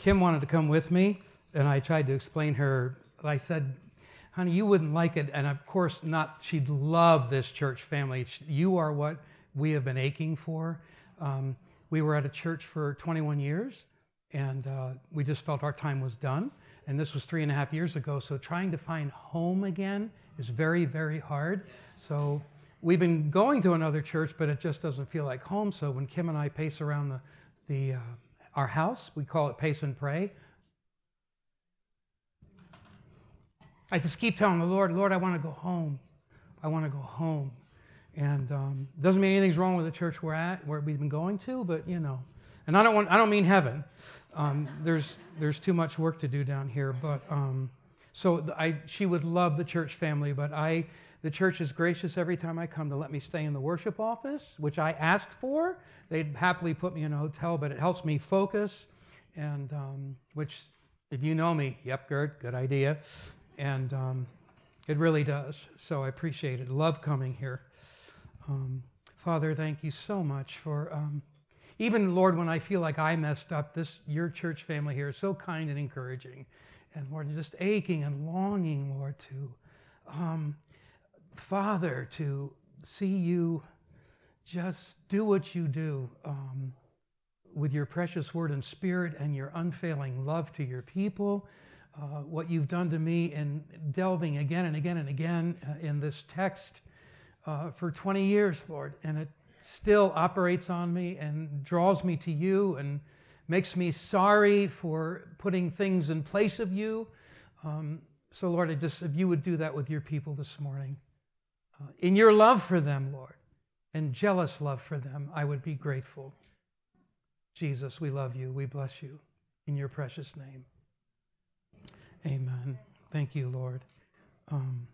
Kim wanted to come with me, and I tried to explain her. I said, honey, you wouldn't like it. And of course, not, she'd love this church family. You are what we have been aching for. Um, we were at a church for 21 years, and uh, we just felt our time was done. And this was three and a half years ago. So trying to find home again is very, very hard. So we've been going to another church, but it just doesn't feel like home. So when Kim and I pace around the, the uh, our house, we call it pace and pray. I just keep telling the Lord, Lord, I want to go home. I want to go home. And um, doesn't mean anything's wrong with the church we're at, where we've been going to, but you know. And I don't want, I don't mean heaven. Um, there's, there's too much work to do down here. But um, so I, she would love the church family, but I, the church is gracious every time I come to let me stay in the worship office, which I asked for. They'd happily put me in a hotel, but it helps me focus, and um, which, if you know me, yep, Gert, good idea. And um, it really does. So I appreciate it. Love coming here. Um, Father, thank you so much for um, even Lord, when I feel like I messed up, this your church family here is so kind and encouraging, and Lord, just aching and longing, Lord, to um, Father, to see you just do what you do um, with your precious word and spirit and your unfailing love to your people. Uh, what you've done to me in delving again and again and again uh, in this text uh, for 20 years, Lord, and it still operates on me and draws me to you and makes me sorry for putting things in place of you. Um, so, Lord, I just, if you would do that with your people this morning, in your love for them, Lord, and jealous love for them, I would be grateful. Jesus, we love you. We bless you. In your precious name. Amen. Thank you, Lord. Um,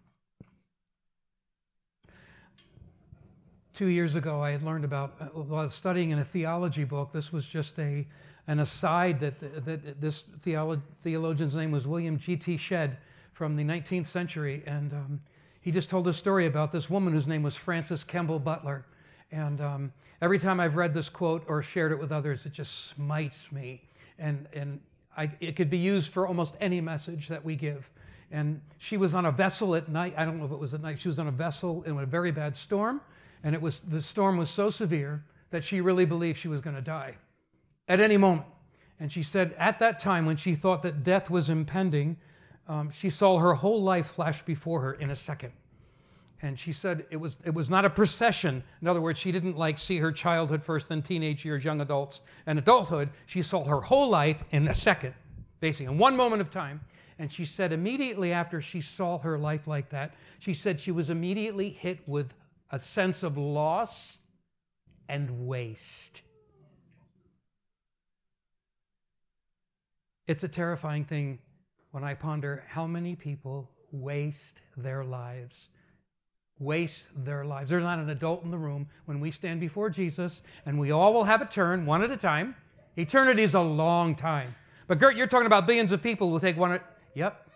two years ago, I had learned about uh, while studying in a theology book. This was just a an aside that that this theolo- theologian's name was William G.T. Shedd from the 19th century, and um, he just told a story about this woman whose name was Frances Kemble Butler. And um, every time I've read this quote or shared it with others, it just smites me. And, and I, it could be used for almost any message that we give. And she was on a vessel at night. I don't know if it was at night. She was on a vessel in a very bad storm. And it was, the storm was so severe that she really believed she was going to die at any moment. And she said at that time, when she thought that death was impending, um, she saw her whole life flash before her in a second. And she said it was, it was not a procession. In other words, she didn't like see her childhood first, then teenage years, young adults, and adulthood. She saw her whole life in a second, basically, in one moment of time. And she said immediately after she saw her life like that, she said she was immediately hit with a sense of loss and waste. It's a terrifying thing when I ponder how many people waste their lives. Waste their lives. There's not an adult in the room when we stand before Jesus, and we all will have a turn one at a time. Eternity is a long time. But Gert, you're talking about billions of people will take one. At, yep,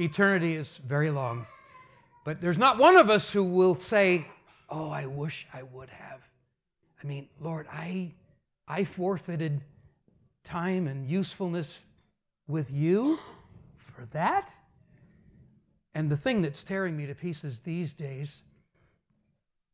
eternity is very long. But there's not one of us who will say, "Oh, I wish I would have." I mean, Lord, I I forfeited time and usefulness with you for that? And the thing that's tearing me to pieces these days,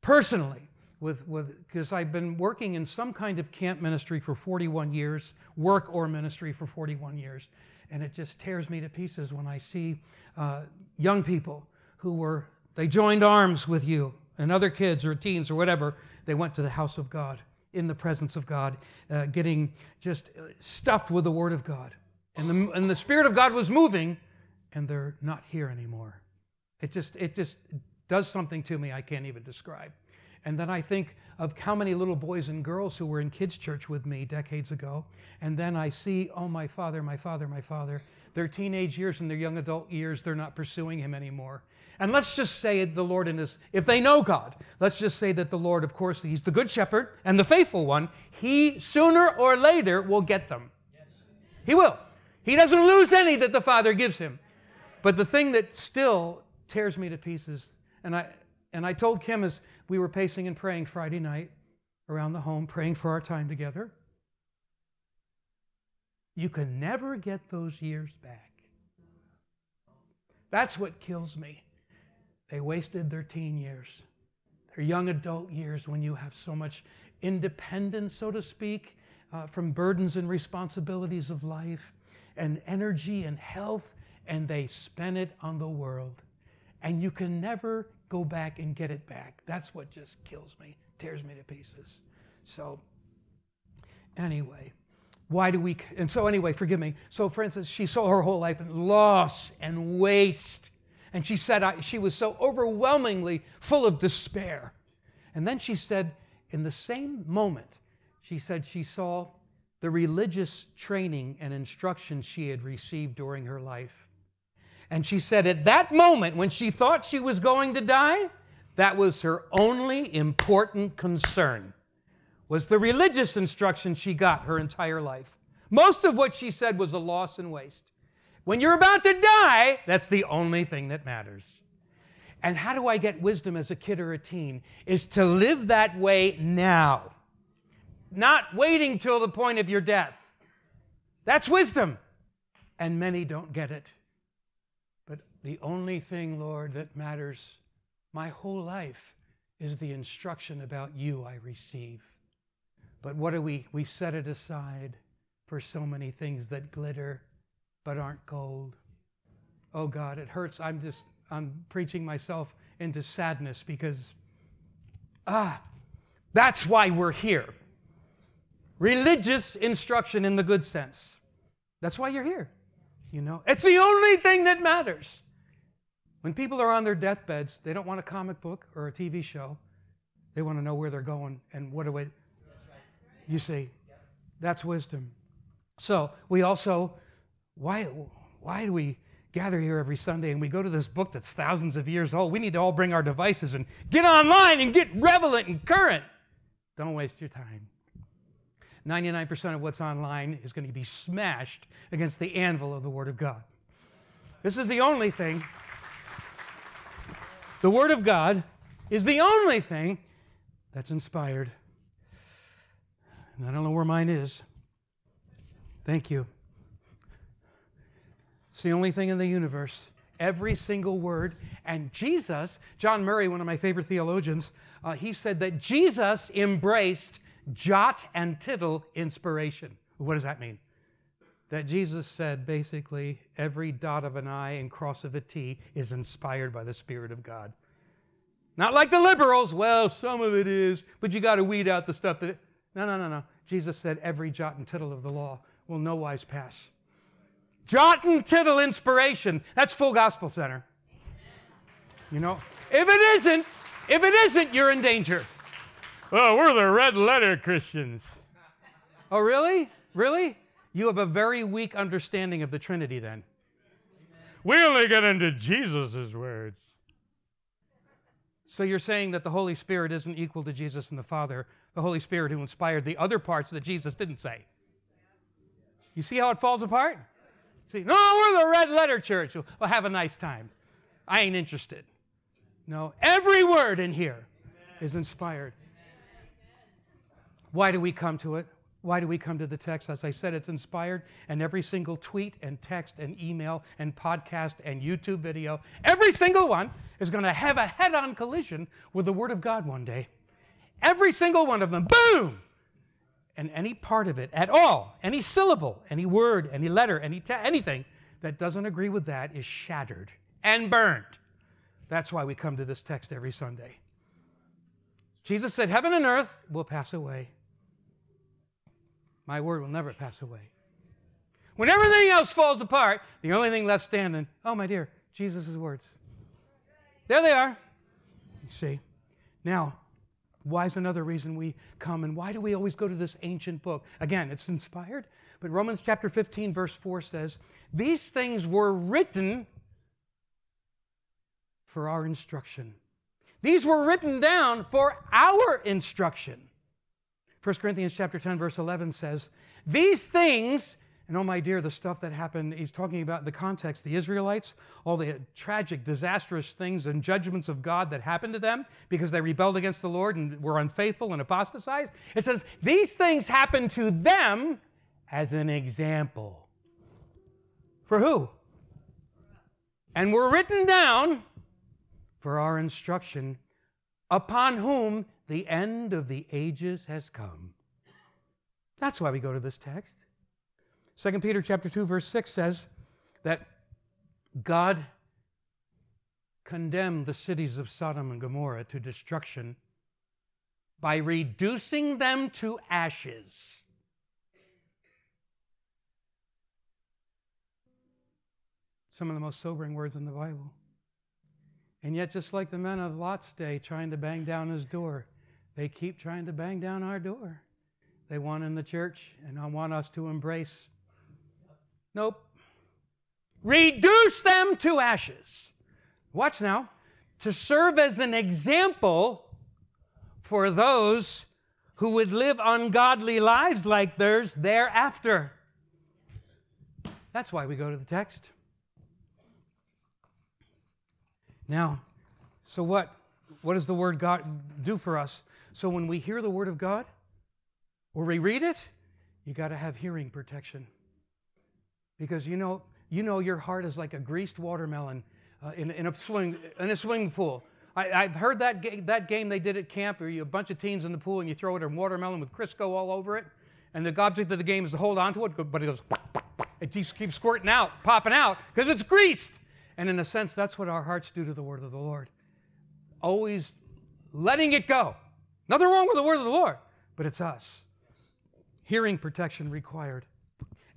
personally, with because I've been working in some kind of camp ministry for 41 years, work or ministry for 41 years, and it just tears me to pieces when I see uh, young people who were they joined arms with you and other kids or teens or whatever. They went to the house of God in the presence of God, uh, getting just stuffed with the Word of God and the, and the Spirit of God was moving, and they're not here anymore. It just, it just does something to me I can't even describe. And then I think of how many little boys and girls who were in kids' church with me decades ago. And then I see, oh, my father, my father, my father. Their teenage years and their young adult years, they're not pursuing him anymore. And let's just say the Lord in his, if they know God, let's just say that the Lord, of course, he's the good shepherd and the faithful one. He sooner or later will get them. He will. He doesn't lose any that the Father gives him. But the thing that still tears me to pieces, and I, and I told Kim as we were pacing and praying Friday night around the home, praying for our time together. You can never get those years back. That's what kills me. They wasted their teen years, their young adult years when you have so much independence, so to speak, uh, from burdens and responsibilities of life, and energy and health, and they spend it on the world. And you can never go back and get it back. That's what just kills me, tears me to pieces. So, anyway, why do we, and so anyway, forgive me. So, for instance, she saw her whole life in loss and waste. And she said I, she was so overwhelmingly full of despair. And then she said, in the same moment, she said she saw the religious training and instruction she had received during her life. And she said at that moment, when she thought she was going to die, that was her only important concern was the religious instruction she got her entire life. Most of what she said was a loss and waste. When you're about to die, that's the only thing that matters. And how do I get wisdom as a kid or a teen? Is to live that way now, not waiting till the point of your death. That's wisdom. And many don't get it. But the only thing, Lord, that matters my whole life is the instruction about you I receive. But what do we? We set it aside for so many things that glitter but aren't gold. Oh God, it hurts. I'm just, I'm preaching myself into sadness because, ah, that's why we're here. Religious instruction in the good sense. That's why you're here. You know, it's the only thing that matters. When people are on their deathbeds, they don't want a comic book or a TV show. They want to know where they're going and what do we, you see, that's wisdom. So we also, why, why do we gather here every Sunday and we go to this book that's thousands of years old? We need to all bring our devices and get online and get relevant and current. Don't waste your time. 99% of what's online is going to be smashed against the anvil of the Word of God. This is the only thing. The Word of God is the only thing that's inspired. And I don't know where mine is. Thank you. It's the only thing in the universe. Every single word. And Jesus, John Murray, one of my favorite theologians, uh, he said that Jesus embraced jot and tittle inspiration. What does that mean? That Jesus said basically every dot of an I and cross of a T is inspired by the Spirit of God. Not like the liberals, well, some of it is, but you got to weed out the stuff that. It, no, no, no, no. Jesus said, Every jot and tittle of the law will no wise pass. Jot and tittle inspiration. That's full gospel center. You know, if it isn't, if it isn't, you're in danger. Well, we're the red letter Christians. Oh, really? Really? You have a very weak understanding of the Trinity then. We only get into Jesus' words. So you're saying that the Holy Spirit isn't equal to Jesus and the Father, the Holy Spirit who inspired the other parts that Jesus didn't say. You see how it falls apart? See, no, we're the red letter church. Well, have a nice time. I ain't interested. No, every word in here is inspired. Why do we come to it? Why do we come to the text? As I said, it's inspired, and every single tweet and text and email and podcast and YouTube video, every single one is going to have a head on collision with the Word of God one day. Every single one of them, boom! And any part of it at all, any syllable, any word, any letter, any anything that doesn't agree with that is shattered and burned. That's why we come to this text every Sunday. Jesus said, Heaven and earth will pass away. My word will never pass away. When everything else falls apart, the only thing left standing, oh, my dear, Jesus' words. There they are. You see. Now, why is another reason we come and why do we always go to this ancient book? Again, it's inspired, but Romans chapter 15, verse 4 says, These things were written for our instruction. These were written down for our instruction. 1 Corinthians chapter 10, verse 11 says, These things and oh, my dear, the stuff that happened, he's talking about the context, the Israelites, all the tragic, disastrous things and judgments of God that happened to them because they rebelled against the Lord and were unfaithful and apostatized. It says, These things happened to them as an example. For who? And were written down for our instruction, upon whom the end of the ages has come. That's why we go to this text. 2 Peter chapter 2 verse 6 says that God condemned the cities of Sodom and Gomorrah to destruction by reducing them to ashes. Some of the most sobering words in the Bible. And yet, just like the men of Lot's day trying to bang down his door, they keep trying to bang down our door. They want in the church and I want us to embrace. Nope. Reduce them to ashes. Watch now. To serve as an example for those who would live ungodly lives like theirs thereafter. That's why we go to the text. Now, so what? What does the Word God do for us? So when we hear the Word of God or we read it, you got to have hearing protection. Because you know, you know your heart is like a greased watermelon uh, in, in, a swing, in a swimming pool. I, have heard that, ga- that game they did at camp where you a bunch of teens in the pool and you throw it a watermelon with Crisco all over it. And the object of the game is to hold on to it, but it goes, it just keeps squirting out, popping out, because it's greased. And in a sense, that's what our hearts do to the word of the Lord. Always letting it go. Nothing wrong with the word of the Lord, but it's us. Hearing protection required.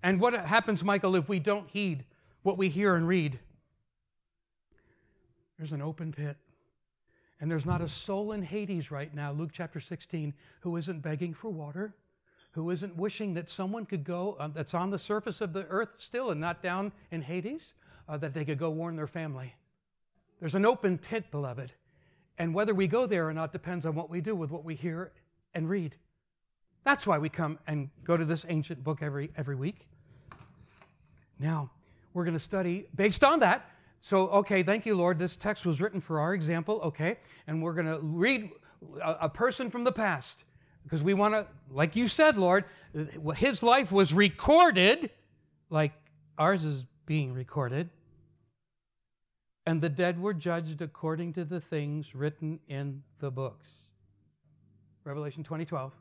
And what happens, Michael, if we don't heed what we hear and read? There's an open pit. And there's not a soul in Hades right now, Luke chapter 16, who isn't begging for water, who isn't wishing that someone could go, uh, that's on the surface of the earth still and not down in Hades, uh, that they could go warn their family. There's an open pit, beloved. And whether we go there or not depends on what we do with what we hear and read. That's why we come and go to this ancient book every, every week. Now, we're going to study based on that so, okay, thank you, Lord. This text was written for our example, okay? And we're going to read a, a, person from the past because we want to, like you said, Lord, his life was recorded like ours is being recorded. And the dead were judged according to the things written in the books. Revelation 2012.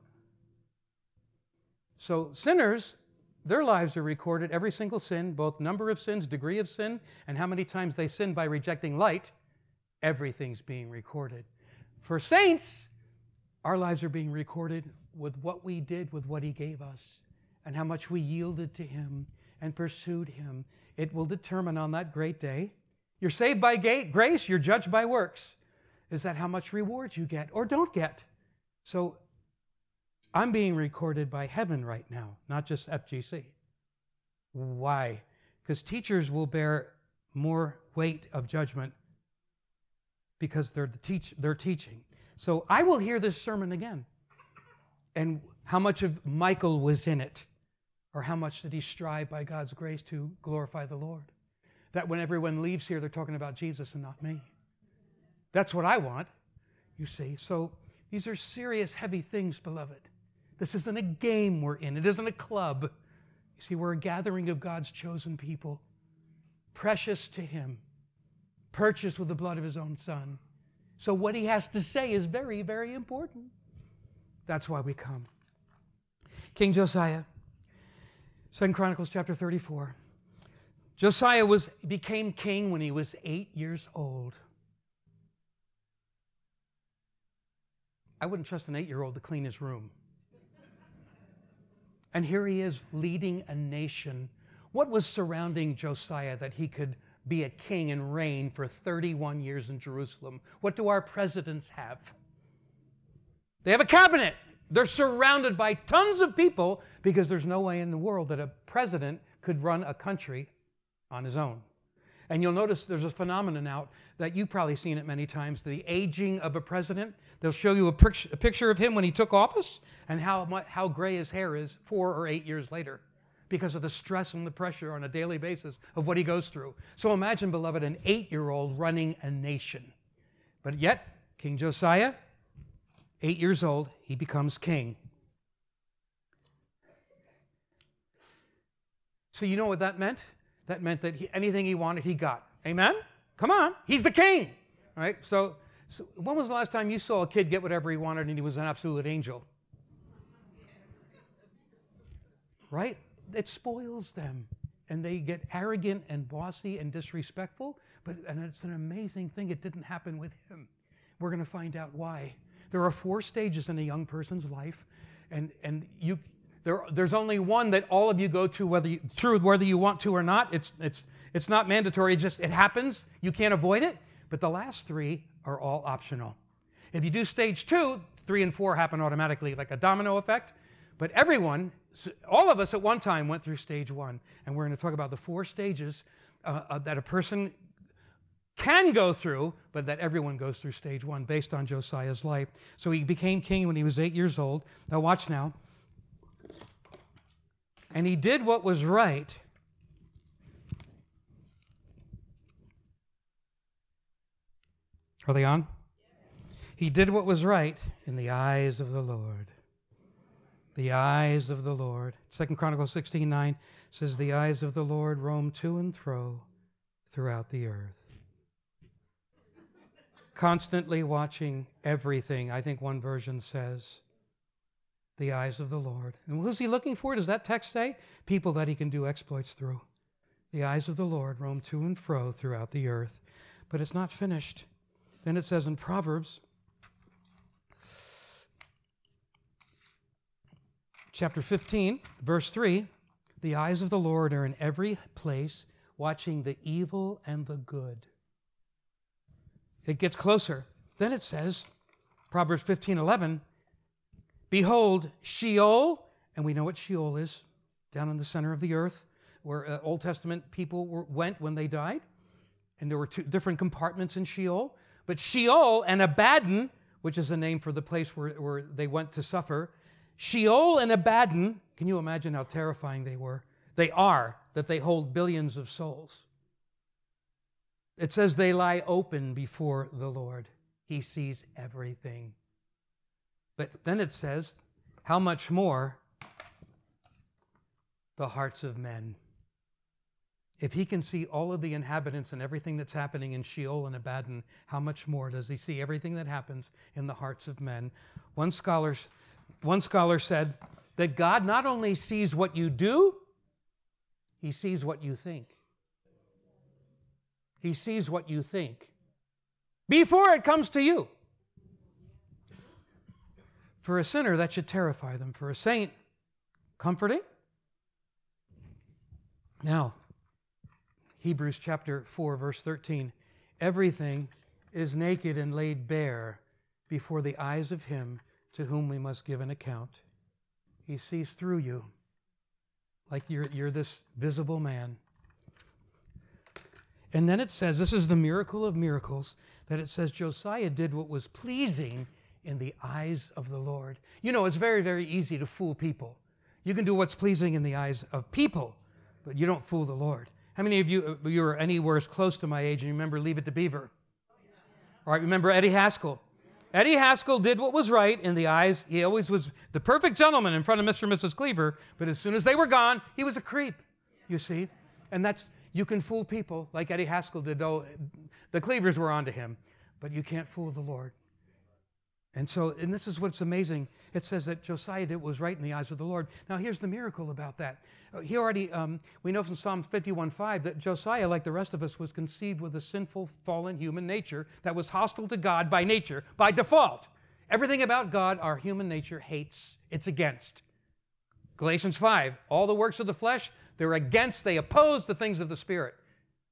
So, sinners their lives are recorded, every single sin, both number of sins, degree of sin, and how many times they sinned by rejecting light. Everything's being recorded. For saints, our lives are being recorded with what we did with what He gave us and how much we yielded to Him and pursued Him. It will determine on that great day. You're saved by grace, you're judged by works. Is that how much reward you get or don't get? So I'm being recorded by heaven right now, not just FGC. Why? Because teachers will bear more weight of judgment because they're, the teach, they're teaching. So I will hear this sermon again. And how much of Michael was in it? Or how much did he strive by God's grace to glorify the Lord? That when everyone leaves here, they're talking about Jesus and not me. That's what I want, you see. So these are serious, heavy things, beloved. This isn't a game we're in, it isn't a club. You see, we're a gathering of God's chosen people, precious to Him, purchased with the blood of His own Son. So, what He has to say is very, very important. That's why we come. King Josiah, Second Chronicles chapter 34. Josiah was, became king when he was eight years old. I wouldn't trust an eight year old to clean his room. And here he is leading a nation. What was surrounding Josiah that he could be a king and reign for 31 years in Jerusalem? What do our presidents have? They have a cabinet. They're surrounded by tons of people because there's no way in the world that a president could run a country on his own. And you'll notice there's a phenomenon out that you've probably seen it many times the aging of a president. They'll show you a, picture of him when he took office and how, how gray his hair is four or eight years later because of the stress and the pressure on a daily basis of what he goes through. So imagine, beloved, an eight year old running a nation. But yet, King Josiah, eight years old, he becomes king. So you know what that meant? That meant that he, anything he wanted, he got. Amen? Come on. He's the king. All right? So, so when was the last time you saw a kid get whatever he wanted and he was an absolute angel? Right? It spoils them. And they get arrogant and bossy and disrespectful. But and it's an amazing thing. It didn't happen with him. We're going to find out why. There are four stages in a young person's life, and, and you, there, there's only one that all of you go to whether you, through whether you want to or not. It's, it's, it's not mandatory, it just it happens. You can't avoid it. But the last three are all optional. If you do stage two, three and four happen automatically, like a domino effect. But everyone, all of us at one time went through stage one. And we're going to talk about the four stages uh, that a person can go through, but that everyone goes through stage one based on Josiah's life. So he became king when he was eight years old. Now, watch now. And he did what was right. Are they on? He did what was right in the eyes of the Lord. The eyes of the Lord. Second Chronicles 16 9 says, The eyes of the Lord roam to and fro throughout the earth. Constantly watching everything, I think one version says the eyes of the Lord. And who's he looking for? Does that text say? People that he can do exploits through. The eyes of the Lord roam to and fro throughout the earth. But it's not finished. Then it says in Proverbs, chapter 15, verse 3 The eyes of the Lord are in every place, watching the evil and the good. It gets closer. Then it says, Proverbs 15, 11, Behold, Sheol, and we know what Sheol is, down in the center of the earth, where uh, Old Testament people were, went when they died. And there were two different compartments in Sheol. But Sheol and Abaddon, which is a name for the place where, where they went to suffer, Sheol and Abaddon, can you imagine how terrifying they were? They are, that they hold billions of souls. It says they lie open before the Lord. He sees everything. But then it says, how much more the hearts of men. If he can see all of the inhabitants and everything that's happening in Sheol and Abaddon, how much more does he see everything that happens in the hearts of men? One scholar, one scholar said that God not only sees what you do, he sees what you think. He sees what you think before it comes to you. For a sinner, that should terrify them. For a saint, comforting. Now, Hebrews chapter 4, verse 13. Everything is naked and laid bare before the eyes of him to whom we must give an account. He sees through you like you're, you're this visible man. And then it says, this is the miracle of miracles, that it says Josiah did what was pleasing in the eyes of the Lord. You know, it's very, very easy to fool people. You can do what's pleasing in the eyes of people, but you don't fool the Lord. How many of you, uh, you are anywhere as close to my age and you remember Leave It to Beaver? All right, remember Eddie Haskell? Eddie Haskell did what was right in the eyes. He always was the perfect gentleman in front of Mr. and Mrs. Cleaver, but as soon as they were gone, he was a creep, you see? And that's, you can fool people like Eddie Haskell did, though the Cleavers were onto him, but you can't fool the Lord. And so, and this is what's amazing. It says that Josiah did was right in the eyes of the Lord. Now, here's the miracle about that. Uh, he already, um, we know from Psalm 51:5 that Josiah, like the rest of us, was conceived with a sinful, fallen human nature that was hostile to God by nature, by default. Everything about God, our human nature hates, it's against. Galatians 5, all the works of the flesh, they're against, they oppose the things of the Spirit.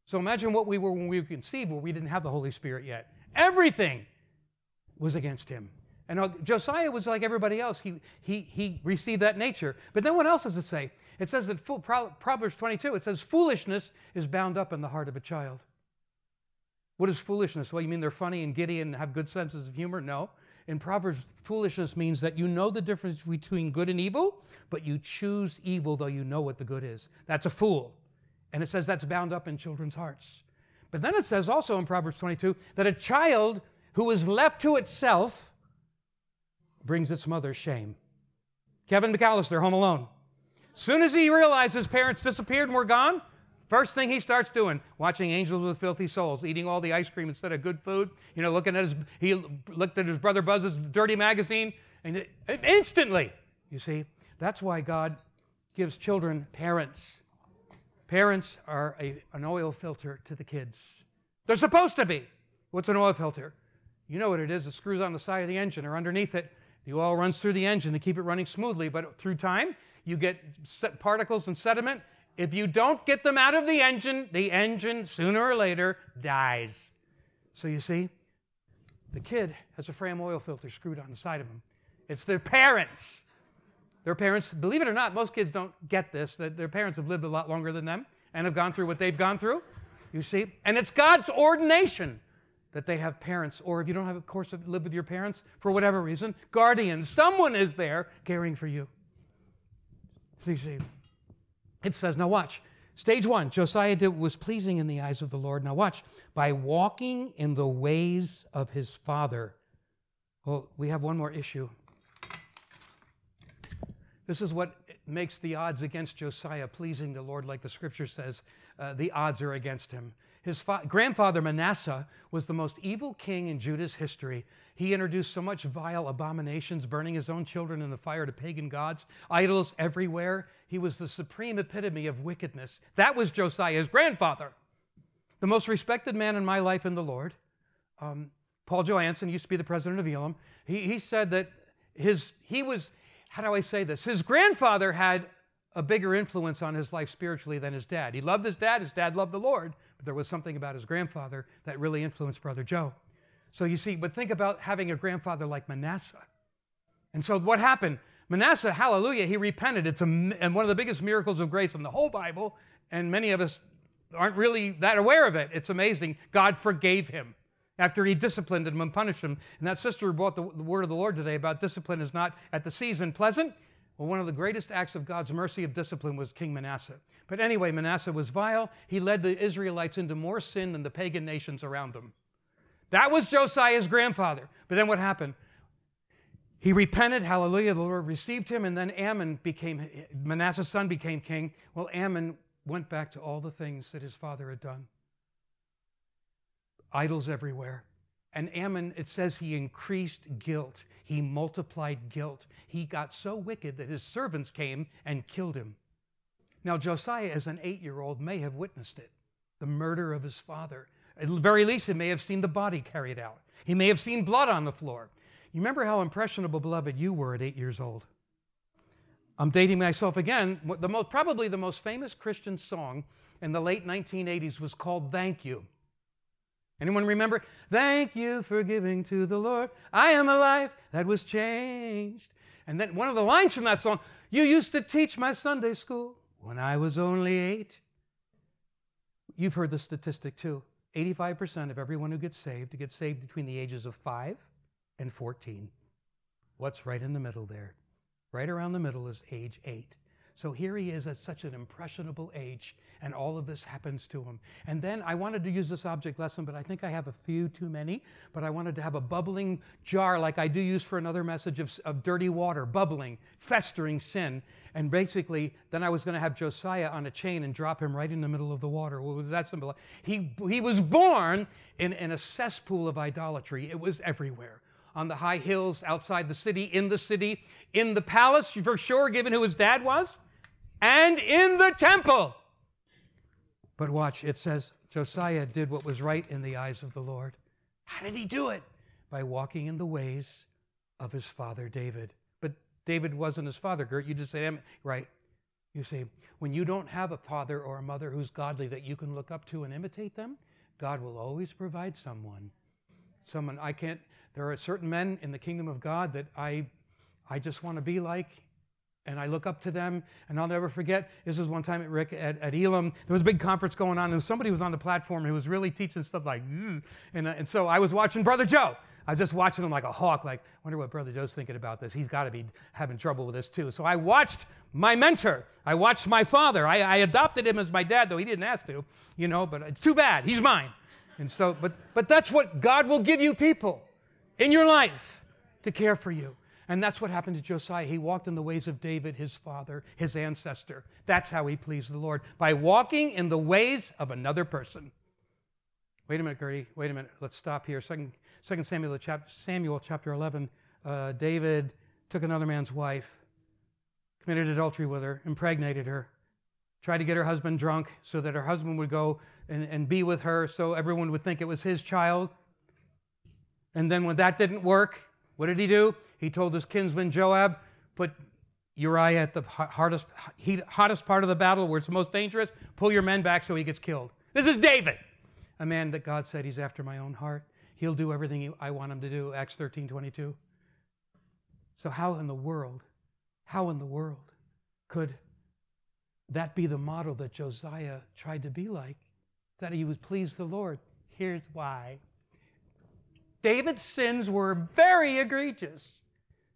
So imagine what we were when we were conceived, where we didn't have the Holy Spirit yet. Everything was against him. And uh, Josiah was like everybody else. He, he, he received that nature. But then what else does it say? It says that Proverbs 22, it says foolishness is bound up in the heart of a child. What is foolishness? Well, you mean they're funny and giddy and have good senses of humor? No. In Proverbs, foolishness means that you know the difference between good and evil, but you choose evil though you know what the good is. That's a fool. And it says that's bound up in children's hearts. But then it says also in Proverbs 22 that a child who is left to itself brings its mother shame. Kevin McAllister, Home Alone. Soon as he realized his parents disappeared and were gone, first thing he starts doing, watching angels with filthy souls, eating all the ice cream instead of good food. You know, looking at his, he looked at his brother Buzz's dirty magazine, and instantly, you see, that's why God gives children parents. Parents are a, an oil filter to the kids. They're supposed to be. What's an oil filter? You know what it is. It screws on the side of the engine or underneath it. The oil runs through the engine to keep it running smoothly, but through time, you get particles and sediment. If you don't get them out of the engine, the engine sooner or later dies. So you see, the kid has a Fram oil filter screwed on the side of him. It's their parents. Their parents, believe it or not, most kids don't get this, that their parents have lived a lot longer than them and have gone through what they've gone through. You see? And it's God's ordination that they have parents, or if you don't have a course of live with your parents for whatever reason, guardians. Someone is there caring for you. You see, it says, now watch. Stage one, Josiah did, was pleasing in the eyes of the Lord. Now watch, by walking in the ways of his father. Well, we have one more issue. This is what makes the odds against Josiah pleasing the Lord, like the scripture says, uh, the odds are against him. His fa- grandfather Manasseh was the most evil king in Judah's history. He introduced so much vile abominations, burning his own children in the fire to pagan gods, idols everywhere. He was the supreme epitome of wickedness. That was Josiah's grandfather. The most respected man in my life in the Lord, um, Paul Johansson, used to be the president of Elim. He, he said that his, he was, how do I say this? His grandfather had a bigger influence on his life spiritually than his dad. He loved his dad, his dad loved the Lord, but there was something about his grandfather that really influenced Brother Joe. So you see, but think about having a grandfather like Manasseh. And so what happened? Manasseh, hallelujah, he repented. It's a, and one of the biggest miracles of grace in the whole Bible, and many of us aren't really that aware of it. It's amazing. God forgave him after he disciplined him and punished him. And that sister who brought the, the word of the Lord today about discipline is not at the season pleasant. Well, one of the greatest acts of God's mercy of discipline was King Manasseh. But anyway, Manasseh was vile. He led the Israelites into more sin than the pagan nations around them. That was Josiah's grandfather. But then what happened? He repented, hallelujah, the Lord received him, and then Amon became, Manasseh's son became king. Well, Amon went back to all the things that his father had done. Idols everywhere. And Amon, it says he increased guilt. He multiplied guilt. He got so wicked that his servants came and killed him. Now, Josiah, as an eight year old, may have witnessed it the murder of his father. At the very least, he may have seen the body carried out. He may have seen blood on the floor. You remember how impressionable, beloved, you were at eight years old? I'm dating myself again. The most, probably the most famous Christian song in the late 1980s was called Thank You. Anyone remember? Thank you for giving to the Lord. I am a life that was changed. And then one of the lines from that song, you used to teach my Sunday school when I was only eight. You've heard the statistic too. 85% of everyone who gets saved gets saved between the ages of 5 and 14. What's right in the middle there? Right around the middle is age 8. So here he is at such an impressionable age, and all of this happens to him. And then I wanted to use this object lesson, but I think I have a few too many. But I wanted to have a bubbling jar, like I do use for another message of, of dirty water, bubbling, festering sin. And basically, then I was going to have Josiah on a chain and drop him right in the middle of the water. What was that symbol? He, he was born in, in a cesspool of idolatry, it was everywhere on the high hills outside the city, in the city, in the palace, for sure, given who his dad was and in the temple. But watch, it says Josiah did what was right in the eyes of the Lord. How did he do it? By walking in the ways of his father David. But David wasn't his father, Gert. You just say, right. You see, when you don't have a father or a mother who's godly that you can look up to and imitate them, God will always provide someone. Someone I can't, there are certain men in the kingdom of God that I, I just want to be like, and I look up to them, and I'll never forget. This was one time at Rick at, at Elim. There was a big conference going on, and somebody was on the platform who was really teaching stuff like, mm. and, uh, and so I was watching Brother Joe. I was just watching him like a hawk, like, wonder what Brother Joe's thinking about this. He's got to be having trouble with this too. So I watched my mentor. I watched my father. I, I adopted him as my dad, though he didn't ask to, you know, but it's too bad. He's mine. And so, but, but that's what God will give you people in your life to care for you. And that's what happened to Josiah. He walked in the ways of David, his father, his ancestor. That's how he pleased the Lord, by walking in the ways of another person. Wait a minute, Gertie. Wait a minute. Let's stop here. Second, Second Samuel, chapter, Samuel chapter 11. Uh, David took another man's wife, committed adultery with her, impregnated her, tried to get her husband drunk so that her husband would go and, and be with her so everyone would think it was his child. And then when that didn't work, what did he do? He told his kinsman Joab, put Uriah at the hardest, hottest part of the battle where it's most dangerous, pull your men back so he gets killed. This is David, a man that God said he's after my own heart. He'll do everything I want him to do, Acts 13 22. So, how in the world, how in the world could that be the model that Josiah tried to be like? That he would please the Lord. Here's why David's sins were very egregious,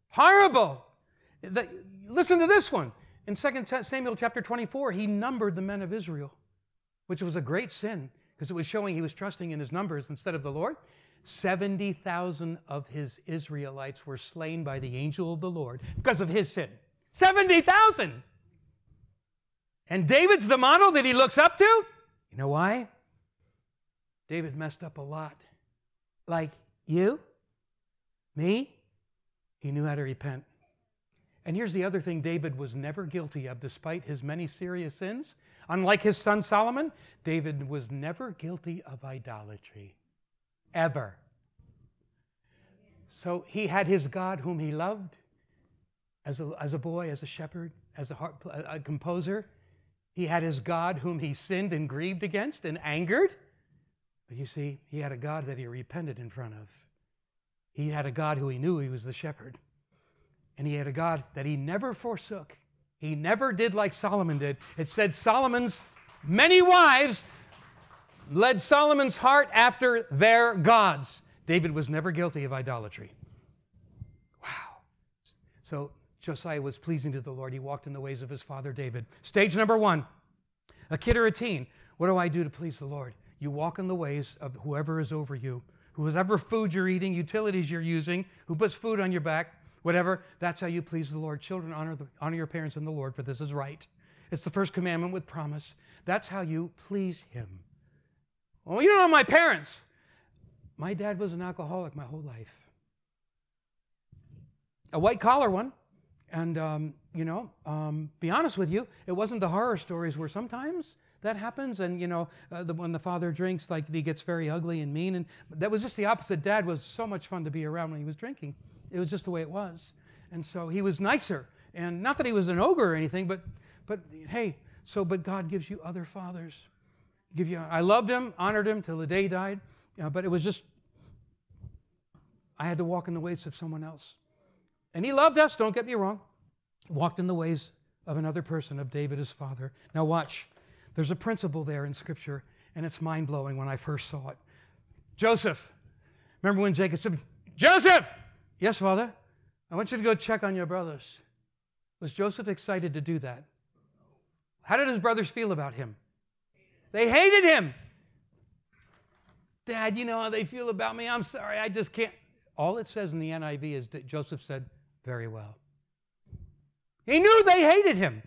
horrible. The, listen to this one. In 2 Samuel chapter 24, he numbered the men of Israel, which was a great sin because it was showing he was trusting in his numbers instead of the Lord. 70,000 of his Israelites were slain by the angel of the Lord because of his sin. 70,000! And David's the model that he looks up to? You know why? David messed up a lot. Like you? Me? He knew how to repent. And here's the other thing David was never guilty of, despite his many serious sins. Unlike his son Solomon, David was never guilty of idolatry. Ever. So he had his God whom he loved as a, as a boy, as a shepherd, as a, heart, a composer. He had his God whom he sinned and grieved against and angered. But you see, he had a God that he repented in front of. He had a God who he knew he was the shepherd. And he had a God that he never forsook. He never did like Solomon did. It said Solomon's many wives led Solomon's heart after their gods. David was never guilty of idolatry. Wow. So Josiah was pleasing to the Lord. He walked in the ways of his father David. Stage number one a kid or a teen. What do I do to please the Lord? You walk in the ways of whoever is over you, whoever food you're eating, utilities you're using, who puts food on your back, whatever. That's how you please the Lord. Children, honor, the, honor your parents in the Lord, for this is right. It's the first commandment with promise. That's how you please Him. Well, you don't know my parents. My dad was an alcoholic my whole life, a white collar one. And, um, you know, um, be honest with you, it wasn't the horror stories where sometimes that happens and you know uh, the, when the father drinks like he gets very ugly and mean and that was just the opposite. Dad was so much fun to be around when he was drinking. It was just the way it was. And so he was nicer and not that he was an ogre or anything but but hey so but god gives you other fathers. Give you i loved him honored him till the day he died uh, but it was just i had to walk in the ways of someone else. And he loved us don't get me wrong. Walked in the ways of another person of david his father. Now watch there's a principle there in Scripture, and it's mind blowing when I first saw it. Joseph, remember when Jacob said, Joseph! Yes, Father? I want you to go check on your brothers. Was Joseph excited to do that? How did his brothers feel about him? They hated him. Dad, you know how they feel about me. I'm sorry, I just can't. All it says in the NIV is that Joseph said, Very well. He knew they hated him.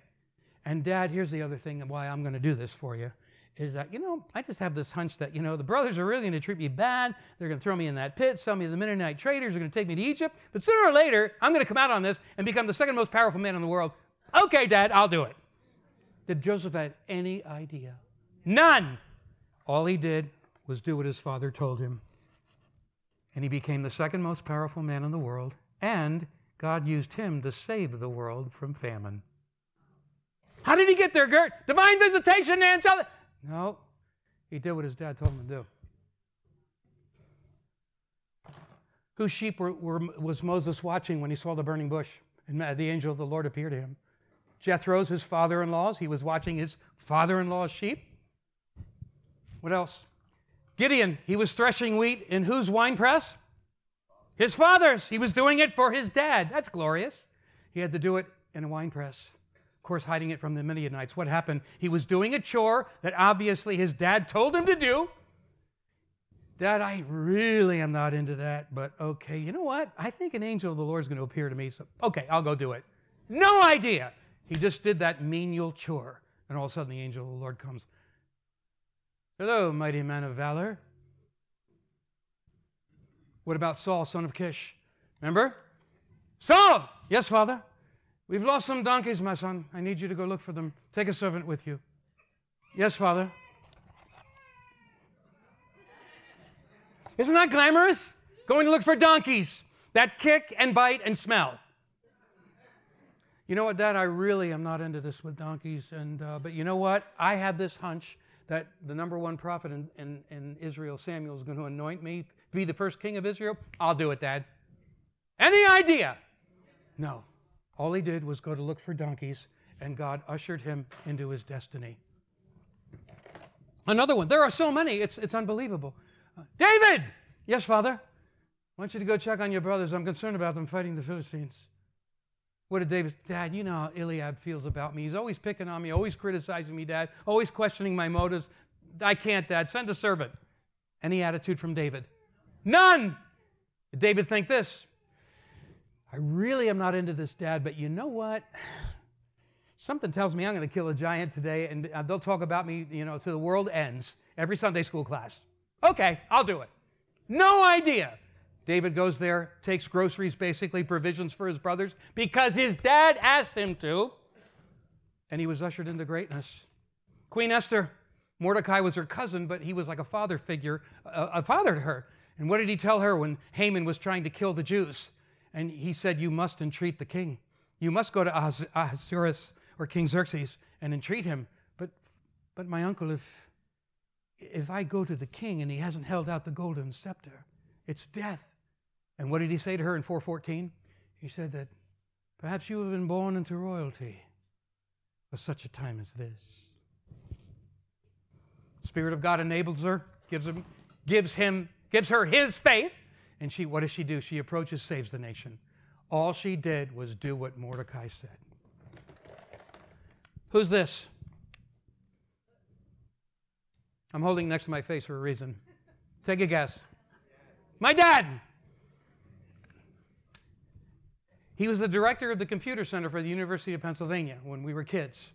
And dad, here's the other thing why I'm going to do this for you is that, you know, I just have this hunch that, you know, the brothers are really going to treat me bad. They're going to throw me in that pit. Some of the Midianite traders are going to take me to Egypt. But sooner or later, I'm going to come out on this and become the second most powerful man in the world. Okay, Dad, I'll do it. Did Joseph have any idea? None. All he did was do what his father told him. And he became the second most powerful man in the world. And God used him to save the world from famine. How did he get there, Gert? Divine visitation, angelic. No, he did what his dad told him to do. Whose sheep were, were, was Moses watching when he saw the burning bush and the angel of the Lord appeared to him? Jethro's, his father in law's. He was watching his father in law's sheep. What else? Gideon, he was threshing wheat in whose wine press? His father's. He was doing it for his dad. That's glorious. He had to do it in a wine press course, hiding it from the Midianites. What happened? He was doing a chore that obviously his dad told him to do. Dad, I really am not into that, but okay, you know what? I think an angel of the Lord is going to appear to me, so okay, I'll go do it. No idea. He just did that menial chore, and all of a sudden the angel of the Lord comes. Hello, mighty man of valor. What about Saul, son of Kish? Remember? Saul! Yes, father. We've lost some donkeys, my son. I need you to go look for them. Take a servant with you. Yes, father. Isn't that glamorous? Going to look for donkeys that kick and bite and smell. You know what, Dad? I really am not into this with donkeys, and uh, but you know what? I have this hunch that the number one prophet in, in, in Israel, Samuel, is going to anoint me to be the first king of Israel. I'll do it, Dad. Any idea? No. All he did was go to look for donkeys, and God ushered him into his destiny. Another one. There are so many, it's, it's unbelievable. Uh, David! Yes, Father. I want you to go check on your brothers. I'm concerned about them fighting the Philistines. What did David? Dad, you know how Eliab feels about me. He's always picking on me, always criticizing me, Dad, always questioning my motives. I can't, Dad. Send a servant. Any attitude from David? None. David think this? I really am not into this, Dad, but you know what? Something tells me I'm going to kill a giant today, and uh, they'll talk about me, you know, till the world ends every Sunday school class. Okay, I'll do it. No idea. David goes there, takes groceries, basically provisions for his brothers, because his dad asked him to, and he was ushered into greatness. Queen Esther, Mordecai was her cousin, but he was like a father figure, a, a father to her. And what did he tell her when Haman was trying to kill the Jews? And he said, You must entreat the king. You must go to Ahasuerus or King Xerxes and entreat him. But, but my uncle, if, if I go to the king and he hasn't held out the golden scepter, it's death. And what did he say to her in 414? He said that perhaps you have been born into royalty for such a time as this. Spirit of God enables her, gives him, gives him, gives her his faith, and she, what does she do? She approaches, saves the nation. All she did was do what Mordecai said. Who's this? I'm holding next to my face for a reason. Take a guess. My dad. He was the director of the computer center for the University of Pennsylvania when we were kids.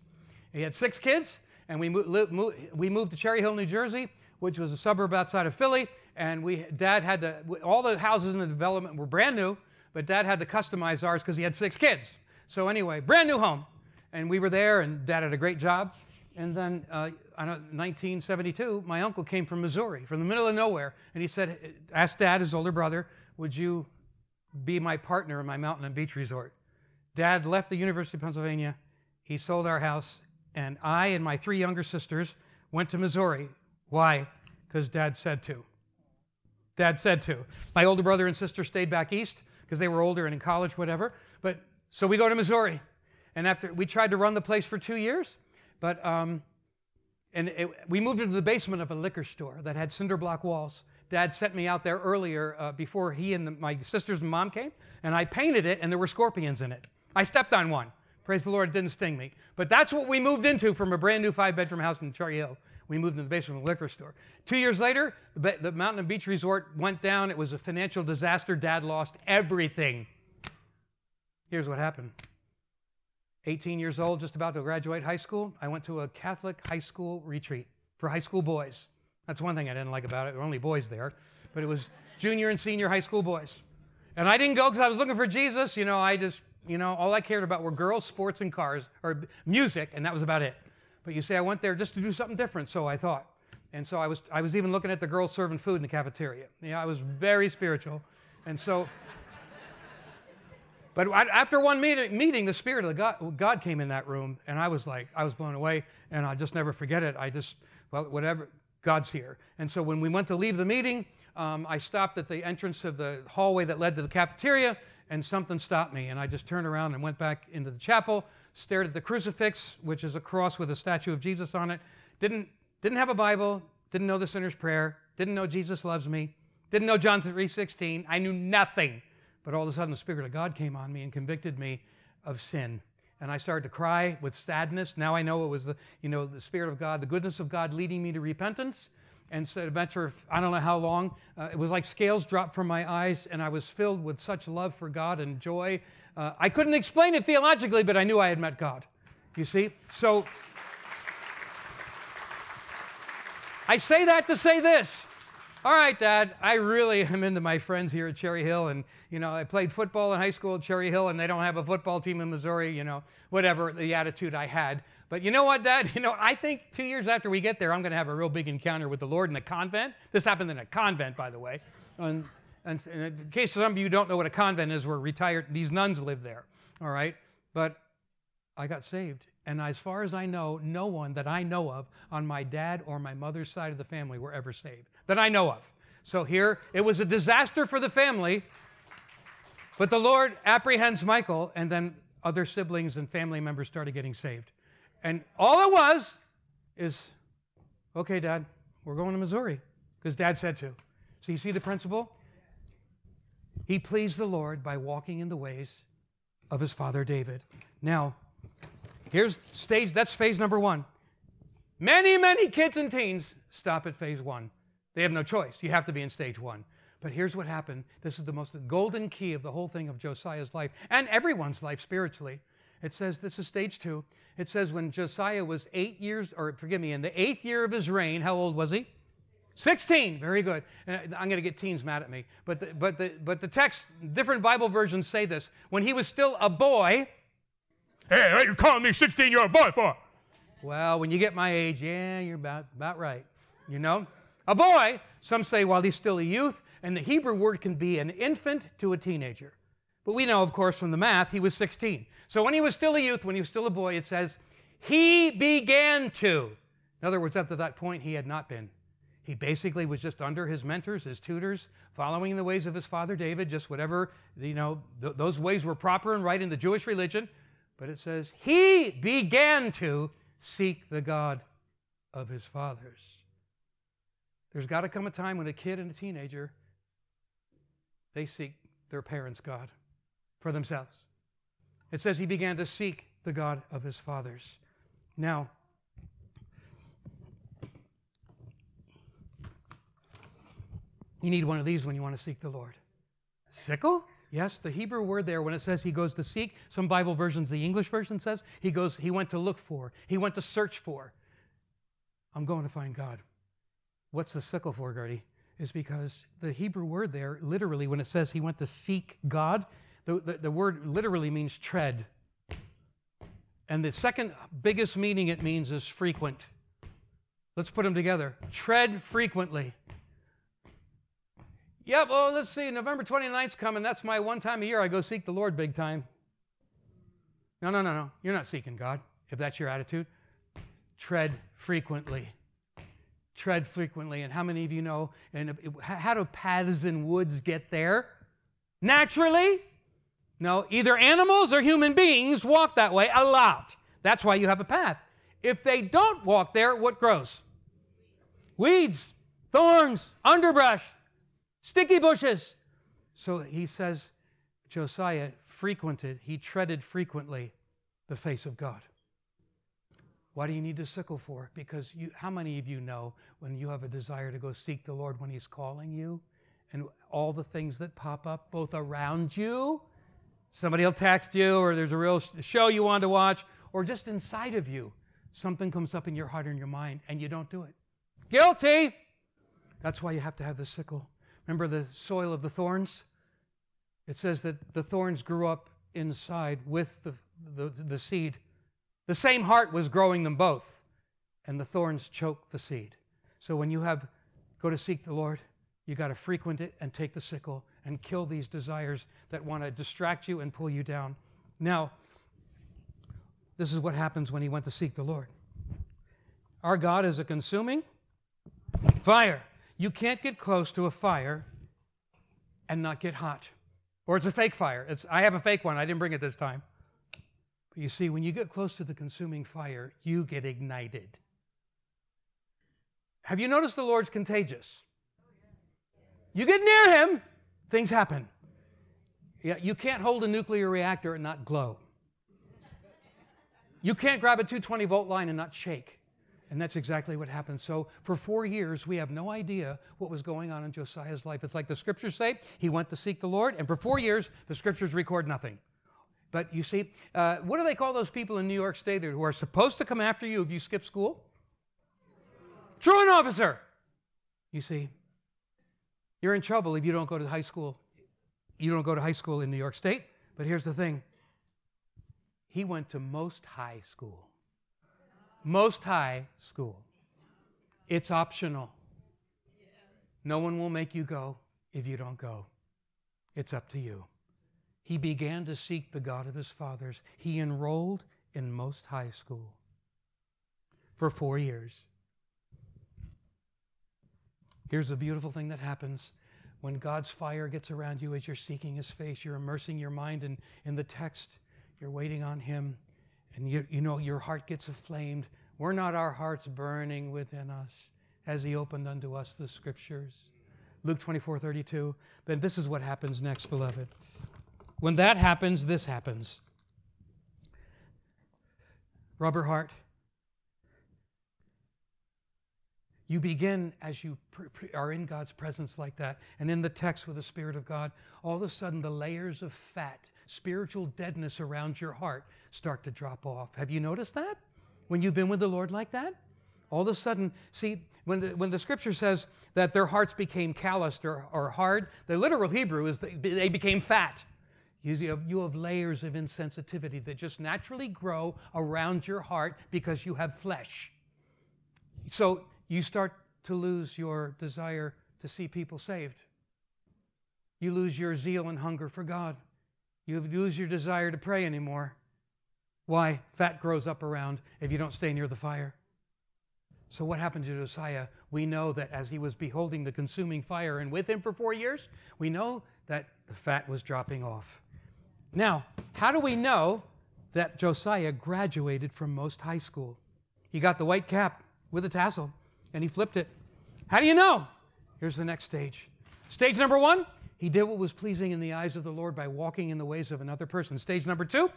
He had six kids, and we, moved, we moved to Cherry Hill, New Jersey, which was a suburb outside of Philly and we dad had to all the houses in the development were brand new but dad had to customize ours because he had six kids. So anyway brand new home. And we were there and dad had a great job. And then uh, in 1972 my uncle came from missouri from the middle of nowhere. And he said asked dad his older brother would you be my partner in my mountain and beach resort? Dad left the university of pennsylvania. He sold our house. And i and my three younger sisters went to missouri. Why? Because dad said to Dad said to. My older brother and sister stayed back east because they were older and in college, whatever. But so we go to Missouri, and after we tried to run the place for two years, but um, and it, we moved into the basement of a liquor store that had cinder block walls. Dad sent me out there earlier uh, before he and the, my sisters and mom came, and I painted it, and there were scorpions in it. I stepped on one. Praise the Lord, it didn't sting me. But that's what we moved into from a brand new five bedroom house in Cherry Hill we moved in the basement of a liquor store. Two years later, the, the Mountain and Beach Resort went down. It was a financial disaster. Dad lost everything. Here's what happened 18 years old, just about to graduate high school, I went to a Catholic high school retreat for high school boys. That's one thing I didn't like about it. There were only boys there, but it was junior and senior high school boys. And I didn't go because I was looking for Jesus. You know, I just, you know, all I cared about were girls, sports, and cars, or music, and that was about it. But you say, I went there just to do something different, so I thought. And so I was, I was even looking at the girls serving food in the cafeteria. Yeah, I was very spiritual. And so, but after one meeting, meeting the Spirit of God, God came in that room, and I was like, I was blown away, and I'll just never forget it. I just, well, whatever, God's here. And so when we went to leave the meeting, um, I stopped at the entrance of the hallway that led to the cafeteria, and something stopped me. And I just turned around and went back into the chapel stared at the crucifix, which is a cross with a statue of Jesus on it, didn't, didn't have a Bible, didn't know the sinner's prayer, didn't know Jesus loves me, didn't know John 3.16. I knew nothing. But all of a sudden, the Spirit of God came on me and convicted me of sin. And I started to cry with sadness. Now I know it was the, you know, the Spirit of God, the goodness of God leading me to repentance. And so, a matter of, I don't know how long, uh, it was like scales dropped from my eyes, and I was filled with such love for God and joy. Uh, I couldn't explain it theologically, but I knew I had met God. You see? So, I say that to say this. All right, Dad, I really am into my friends here at Cherry Hill. And, you know, I played football in high school at Cherry Hill, and they don't have a football team in Missouri, you know, whatever the attitude I had. But you know what, Dad? You know, I think two years after we get there, I'm going to have a real big encounter with the Lord in a convent. This happened in a convent, by the way. And, and in case some of you don't know what a convent is, we're retired, these nuns live there. All right? But I got saved. And as far as I know, no one that I know of on my dad or my mother's side of the family were ever saved, that I know of. So here, it was a disaster for the family, but the Lord apprehends Michael, and then other siblings and family members started getting saved. And all it was is, okay, Dad, we're going to Missouri, because Dad said to. So you see the principle? He pleased the Lord by walking in the ways of his father David. Now, Here's stage, that's phase number one. Many, many kids and teens stop at phase one. They have no choice. You have to be in stage one. But here's what happened. This is the most golden key of the whole thing of Josiah's life and everyone's life spiritually. It says, this is stage two. It says, when Josiah was eight years, or forgive me, in the eighth year of his reign, how old was he? 16. Very good. And I'm going to get teens mad at me. But the, but, the, but the text, different Bible versions say this. When he was still a boy, Hey, what you calling me 16 year old boy for? Well, when you get my age, yeah, you're about, about right. You know? A boy, some say while he's still a youth, and the Hebrew word can be an infant to a teenager. But we know, of course, from the math, he was 16. So when he was still a youth, when he was still a boy, it says, he began to. In other words, up to that point, he had not been. He basically was just under his mentors, his tutors, following the ways of his father David, just whatever, you know, th- those ways were proper and right in the Jewish religion. But it says, He began to seek the God of his fathers. There's got to come a time when a kid and a teenager they seek their parents' God for themselves. It says he began to seek the God of his fathers. Now, you need one of these when you want to seek the Lord. Sickle? Yes, the Hebrew word there, when it says he goes to seek, some Bible versions, the English version says he goes, he went to look for, he went to search for. I'm going to find God. What's the sickle for, Gertie? Is because the Hebrew word there, literally, when it says he went to seek God, the, the, the word literally means tread. And the second biggest meaning it means is frequent. Let's put them together. Tread frequently. Yeah, oh, well, let's see. November 29th's coming. That's my one time a year I go seek the Lord big time. No, no, no, no. You're not seeking God if that's your attitude. Tread frequently. Tread frequently. And how many of you know? And how do paths and woods get there? Naturally? No, either animals or human beings walk that way a lot. That's why you have a path. If they don't walk there, what grows? Weeds, thorns, underbrush, sticky bushes. So he says, Josiah frequented, he treaded frequently the face of God. Why do you need a sickle for? Because you, how many of you know when you have a desire to go seek the Lord when He's calling you and all the things that pop up both around you? Somebody will text you, or there's a real show you want to watch, or just inside of you. Something comes up in your heart and your mind, and you don't do it. Guilty! That's why you have to have the sickle. Remember the soil of the thorns? It says that the thorns grew up inside with the, the, the seed. The same heart was growing them both, and the thorns choked the seed. So when you have go to seek the Lord, you got to frequent it and take the sickle and kill these desires that want to distract you and pull you down. Now, this is what happens when he went to seek the Lord. Our God is a consuming fire. You can't get close to a fire and not get hot. Or it's a fake fire. It's, I have a fake one. I didn't bring it this time. But you see, when you get close to the consuming fire, you get ignited. Have you noticed the Lord's contagious? You get near him, things happen. Yeah, you can't hold a nuclear reactor and not glow. You can't grab a 220 volt line and not shake. And that's exactly what happened. So for four years, we have no idea what was going on in Josiah's life. It's like the scriptures say he went to seek the Lord, and for four years, the scriptures record nothing. But you see, uh, what do they call those people in New York State who are supposed to come after you if you skip school? Truant officer. You see, you're in trouble if you don't go to high school. You don't go to high school in New York State. But here's the thing he went to most high school. Most high school. It's optional. No one will make you go if you don't go. It's up to you. He began to seek the God of his fathers. He enrolled in most high school for four years. Here's the beautiful thing that happens when God's fire gets around you as you're seeking his face, you're immersing your mind in, in the text, you're waiting on him, and you, you know your heart gets aflamed. Were not our hearts burning within us as he opened unto us the scriptures? Luke 24 32. Then this is what happens next, beloved. When that happens, this happens. Rubber heart. You begin as you are in God's presence like that, and in the text with the Spirit of God, all of a sudden the layers of fat, spiritual deadness around your heart start to drop off. Have you noticed that? When you've been with the Lord like that? All of a sudden, see, when the, when the scripture says that their hearts became calloused or, or hard, the literal Hebrew is they, became fat. You have, you have layers of insensitivity that just naturally grow around your heart because you have flesh. So you start to lose your desire to see people saved. You lose your zeal and hunger for God. You lose your desire to pray anymore. Why? Fat grows up around if you don't stay near the fire. So, what happened to Josiah? We know that as he was beholding the consuming fire and with him for four years, we know that the fat was dropping off. Now, how do we know that Josiah graduated from most high school? He got the white cap with a tassel and he flipped it. How do you know? Here's the next stage. Stage number one, he did what was pleasing in the eyes of the Lord by walking in the ways of another person. Stage number two,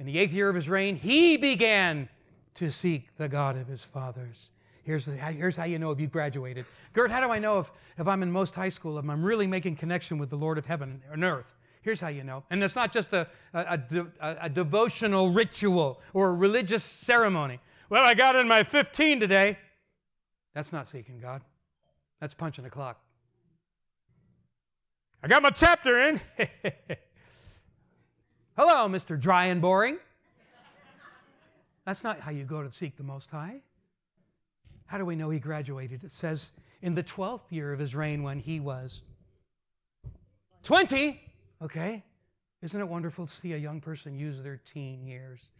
in the eighth year of his reign, he began to seek the God of his fathers. Here's, the, here's how you know if you graduated. Gert, how do I know if, if I'm in most high school, if I'm really making connection with the Lord of heaven and earth? Here's how you know. And it's not just a, a, a, a devotional ritual or a religious ceremony. Well, I got in my 15 today. That's not seeking God. That's punching a clock. I got my chapter in. Hello, Mr. Dry and Boring. That's not how you go to seek the Most High. How do we know he graduated? It says in the 12th year of his reign when he was 20. Okay. Isn't it wonderful to see a young person use their teen years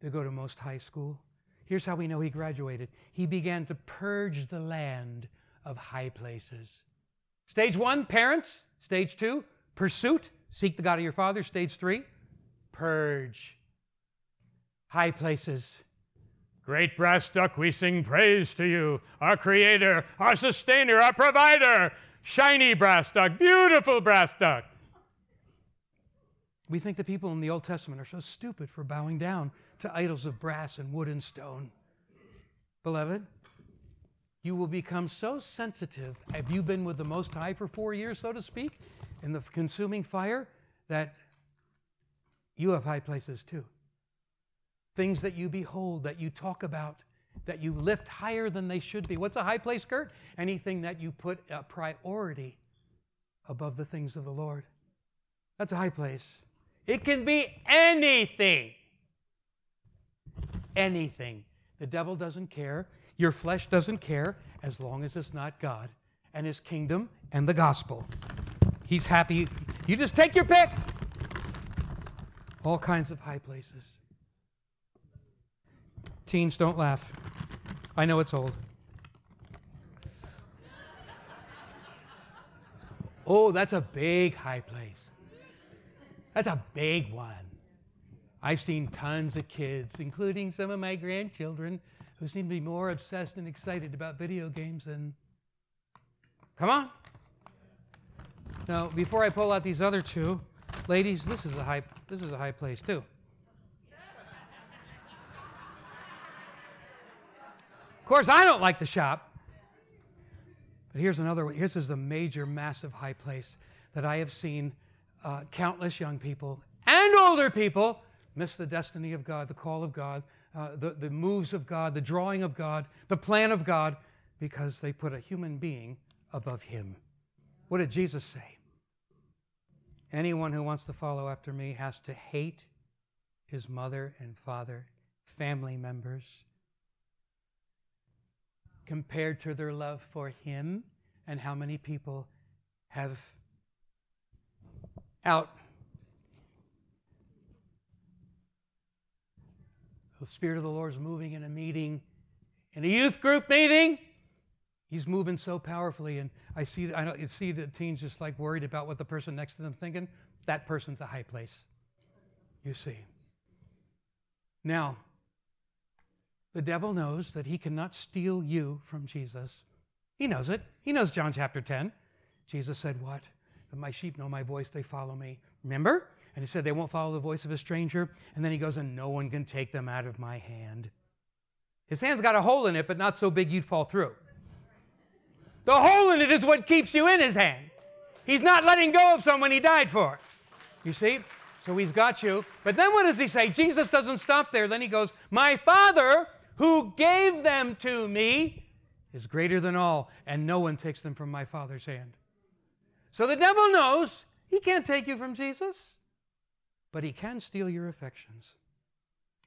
to go to most high school? Here's how we know he graduated he began to purge the land of high places. Stage one, parents. Stage two, pursuit. Seek the God of your father. Stage three, purge. High places. Great brass duck, we sing praise to you, our creator, our sustainer, our provider. Shiny brass duck, beautiful brass duck. We think the people in the Old Testament are so stupid for bowing down to idols of brass and wood and stone. Beloved, you will become so sensitive. Have you been with the Most High for four years, so to speak, in the consuming fire, that you have high places too? Things that you behold, that you talk about, that you lift higher than they should be. What's a high place, Kurt? Anything that you put a priority above the things of the Lord. That's a high place. It can be anything anything. The devil doesn't care. Your flesh doesn't care as long as it's not God and his kingdom and the gospel. He's happy. You just take your pick. All kinds of high places. Teens, don't laugh. I know it's old. Oh, that's a big high place. That's a big one. I've seen tons of kids, including some of my grandchildren, who seem to be more obsessed and excited about video games than. Come on. Now, before I pull out these other two, ladies, this is a high, this is a high place too. Of course, I don't like to shop. But here's another one. This is a major, massive high place that I have seen uh, countless young people and older people miss the destiny of God, the call of God, uh, the, the moves of God, the drawing of God, the plan of God, because they put a human being above Him. What did Jesus say? Anyone who wants to follow after me has to hate his mother and father, family members, compared to their love for him and how many people have out the spirit of the lord is moving in a meeting in a youth group meeting he's moving so powerfully and i see i see the teens just like worried about what the person next to them thinking that person's a high place you see now the devil knows that he cannot steal you from Jesus. He knows it. He knows John chapter 10. Jesus said, What? That my sheep know my voice, they follow me. Remember? And he said, They won't follow the voice of a stranger. And then he goes, And no one can take them out of my hand. His hand's got a hole in it, but not so big you'd fall through. The hole in it is what keeps you in his hand. He's not letting go of someone he died for. You see? So he's got you. But then what does he say? Jesus doesn't stop there. Then he goes, My Father who gave them to me is greater than all, and no one takes them from my Father's hand. So the devil knows he can't take you from Jesus, but he can steal your affections.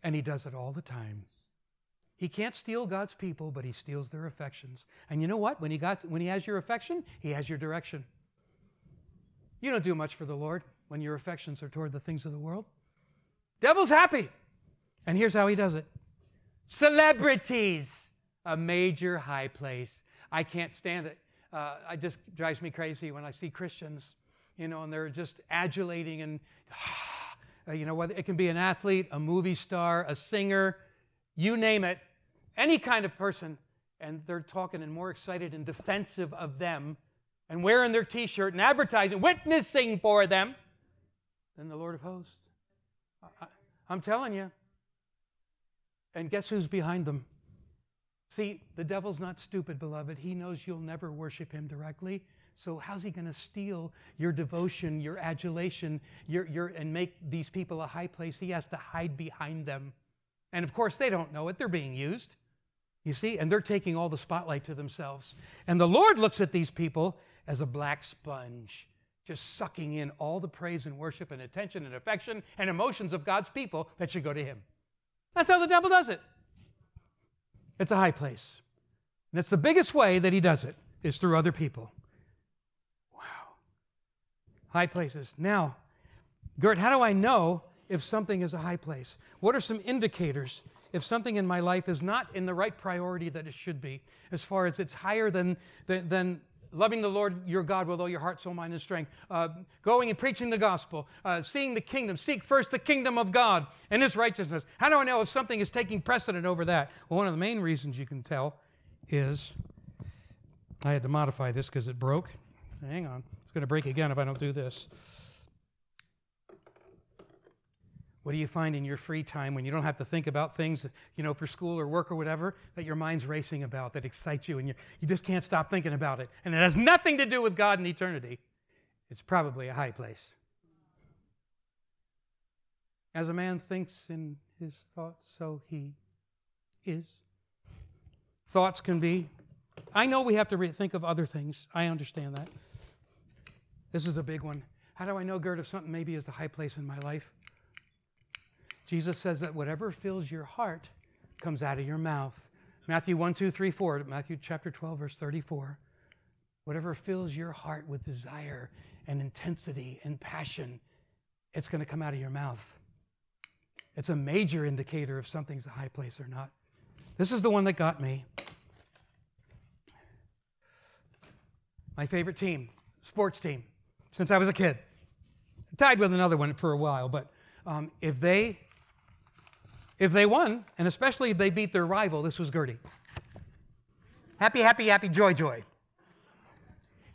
And he does it all the time. He can't steal God's people, but he steals their affections. And you know what? When he, got, when he has your affection, he has your direction. You don't do much for the Lord when your affections are toward the things of the world. Devil's happy. And here's how he does it Celebrities, a major high place. I can't stand it. Uh, it just drives me crazy when I see Christians, you know, and they're just adulating and, uh, you know, whether it can be an athlete, a movie star, a singer, you name it, any kind of person, and they're talking and more excited and defensive of them and wearing their t shirt and advertising, witnessing for them than the Lord of hosts. I, I'm telling you, and guess who's behind them? See, the devil's not stupid, beloved. He knows you'll never worship him directly. So how's he going to steal your devotion, your adulation, your, your, and make these people a high place? He has to hide behind them. And of course, they don't know it. They're being used. You see? And they're taking all the spotlight to themselves. And the Lord looks at these people as a black sponge, just sucking in all the praise and worship and attention and affection and emotions of God's people that should go to him. That's how the devil does it. It's a high place. And it's the biggest way that he does it is through other people. High places. Now, Gert, how do I know if something is a high place? What are some indicators if something in my life is not in the right priority that it should be, as far as it's higher than, than, than loving the Lord your God with all your heart, soul, mind, and strength, uh, going and preaching the gospel, uh, seeing the kingdom. Seek first the kingdom of God and his righteousness. How do I know if something is taking precedent over that? Well, one of the main reasons you can tell is I had to modify this because it broke. Hang on. It's going to break again if I don't do this. What do you find in your free time when you don't have to think about things, you know, for school or work or whatever, that your mind's racing about, that excites you, and you, you just can't stop thinking about it? And it has nothing to do with God and eternity. It's probably a high place. As a man thinks in his thoughts, so he is. Thoughts can be. I know we have to re- think of other things. I understand that. This is a big one. How do I know, Gert, if something maybe is a high place in my life? Jesus says that whatever fills your heart comes out of your mouth. Matthew 1, 2, 3, 4, Matthew chapter 12, verse 34. Whatever fills your heart with desire and intensity and passion, it's going to come out of your mouth. It's a major indicator if something's a high place or not. This is the one that got me. My favorite team, sports team, since I was a kid. tied with another one for a while, but um, if they if they won, and especially if they beat their rival, this was Gertie. Happy, happy, happy, joy, joy.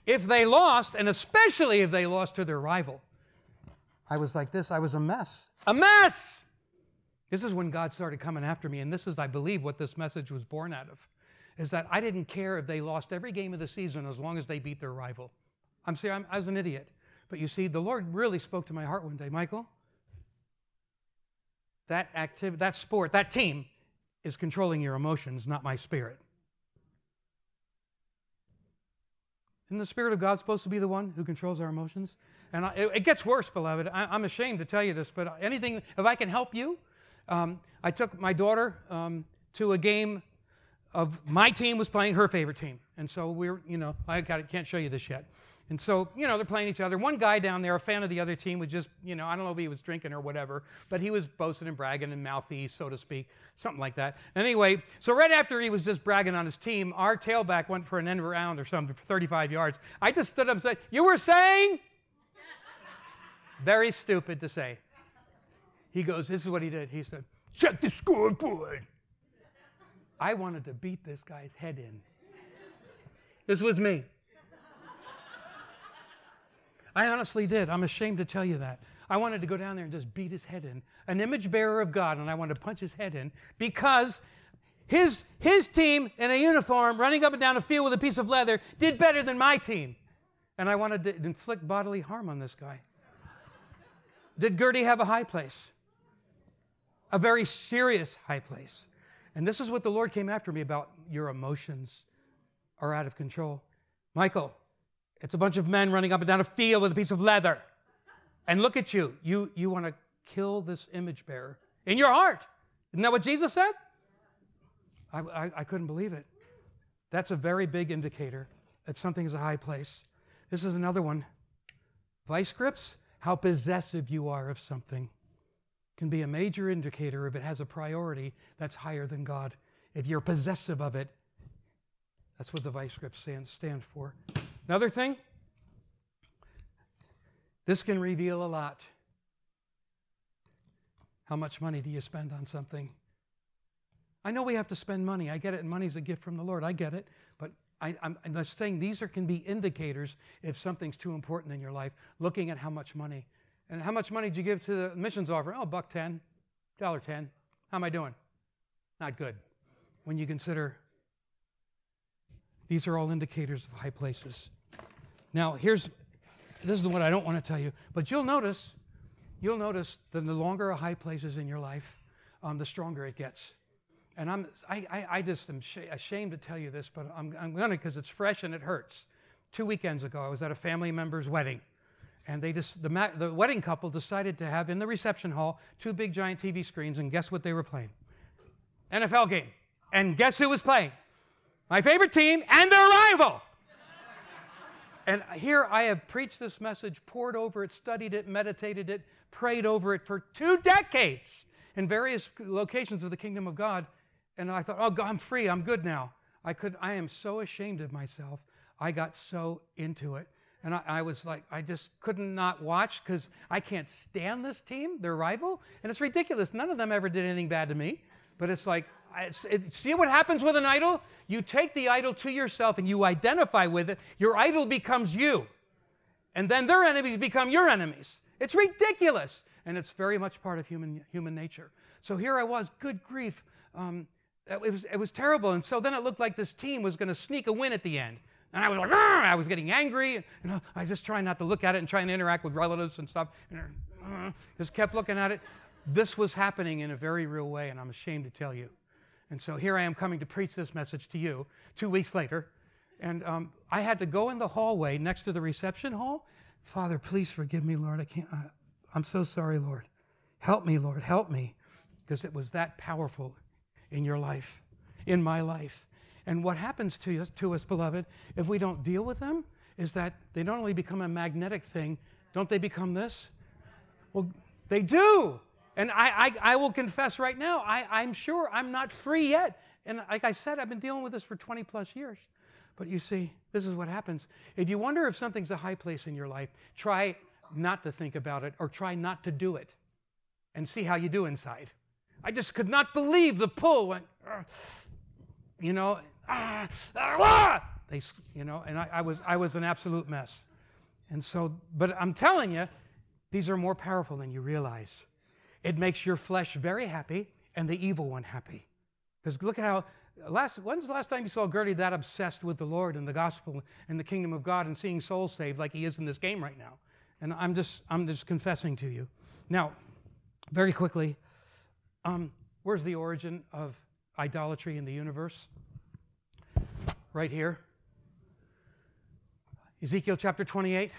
If they lost, and especially if they lost to their rival, I was like this I was a mess. A mess! This is when God started coming after me, and this is, I believe, what this message was born out of. is that I didn't care if they lost every game of the season as long as they beat their rival. I'm saying I'm, I was an idiot. But you see, the Lord really spoke to my heart one day, Michael. That activity, that sport, that team is controlling your emotions, not my spirit. Isn't the Spirit of God supposed to be the one who controls our emotions? And I, it, it, gets worse, beloved. I, am ashamed to tell you this, but anything, if I can help you, um, I took my daughter um, to a game of my team was playing her favorite team. And so we're, you know, I can't show you this yet. And so, you know, they're playing each other. One guy down there, a fan of the other team, was just, you know, I don't know if he was drinking or whatever, but he was boasting and bragging and mouthy, so to speak, something like that. Anyway, so right after he was just bragging on his team, our tailback went for an end round or something for 35 yards. I just stood up and said, You were saying? Very stupid to say. He goes, This is what he did. He said, Check the scoreboard. I wanted to beat this guy's head in. This was me. I honestly did. I'm ashamed to tell you that. I wanted to go down there and just beat his head in. An image bearer of God, and I wanted to punch his head in because his, his team in a uniform running up and down a field with a piece of leather did better than my team. And I wanted to inflict bodily harm on this guy. Did Gertie have a high place? A very serious high place. And this is what the Lord came after me about your emotions are out of control. Michael, it's a bunch of men running up and down a field with a piece of leather. And look at you. You, you want to kill this image bearer in your heart. Isn't that what Jesus said? I, I, I couldn't believe it. That's a very big indicator that something is a high place. This is another one. Vice grips, how possessive you are of something can be a major indicator if it has a priority that's higher than God. If you're possessive of it, that's what the vice grips stand, stand for. Another thing, this can reveal a lot. How much money do you spend on something? I know we have to spend money. I get it, and money's a gift from the Lord. I get it. But I, am just saying these are, can be indicators if something's too important in your life, looking at how much money. And how much money did you give to the missions offer? Oh, buck ten, dollar ten. How am I doing? Not good. When you consider these are all indicators of high places. Now, here's this is what I don't want to tell you, but you'll notice, you'll notice that the longer a high place is in your life, um, the stronger it gets. And I'm, I, I, I just am sh- ashamed to tell you this, but I'm, I'm going to because it's fresh and it hurts. Two weekends ago, I was at a family member's wedding and they just, the, ma- the wedding couple decided to have in the reception hall two big giant TV screens, and guess what they were playing? NFL game. And guess who was playing? My favorite team and their rival. and here I have preached this message, poured over it, studied it, meditated it, prayed over it for two decades in various locations of the kingdom of God. And I thought, oh, God, I'm free. I'm good now. I could. I am so ashamed of myself. I got so into it. And I, I, was like, I just couldn't not watch because I can't stand this team, their rival. And it's ridiculous. None of them ever did anything bad to me. But it's like, see what happens with an idol? You take the idol to yourself and you identify with it. Your idol becomes you. And then their enemies become your enemies. It's ridiculous. And it's very much part of human, human nature. So here I was, good grief. Um, it, was, it was terrible. And so then it looked like this team was going to sneak a win at the end. And I was like, I was getting angry. And, you know, I just trying not to look at it and trying to interact with relatives and stuff. And uh, just kept looking at it. This was happening in a very real way, and I'm ashamed to tell you. And so here I am coming to preach this message to you two weeks later. And um, I had to go in the hallway next to the reception hall. Father, please forgive me, Lord. I can't. I, I'm so sorry, Lord. Help me, Lord. Help me. Because it was that powerful in your life, in my life. And what happens to us, to us, beloved, if we don't deal with them, is that they not only become a magnetic thing, don't they become this? Well, they do. And I, I, I will confess right now, I, I'm sure I'm not free yet. And like I said, I've been dealing with this for 20 plus years. But you see, this is what happens. If you wonder if something's a high place in your life, try not to think about it or try not to do it and see how you do inside. I just could not believe the pull went, you know, ah, ah, they, you know, and I, I, was, I was an absolute mess. And so, but I'm telling you, these are more powerful than you realize. It makes your flesh very happy and the evil one happy. Because look at how Last, when's the last time you saw Gertie that obsessed with the Lord and the gospel and the kingdom of God and seeing souls saved like he is in this game right now? And I'm just, I'm just confessing to you. Now, very quickly, um, where's the origin of idolatry in the universe? Right here. Ezekiel chapter 28.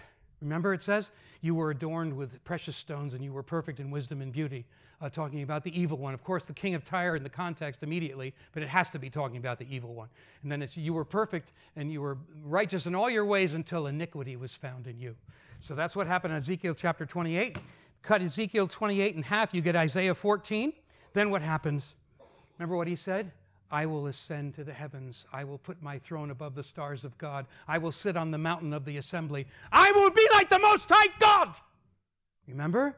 Remember, it says, You were adorned with precious stones and you were perfect in wisdom and beauty, uh, talking about the evil one. Of course, the king of Tyre in the context immediately, but it has to be talking about the evil one. And then it's, You were perfect and you were righteous in all your ways until iniquity was found in you. So that's what happened in Ezekiel chapter 28. Cut Ezekiel 28 in half, you get Isaiah 14. Then what happens? Remember what he said? I will ascend to the heavens. I will put my throne above the stars of God. I will sit on the mountain of the assembly. I will be like the Most High God. Remember?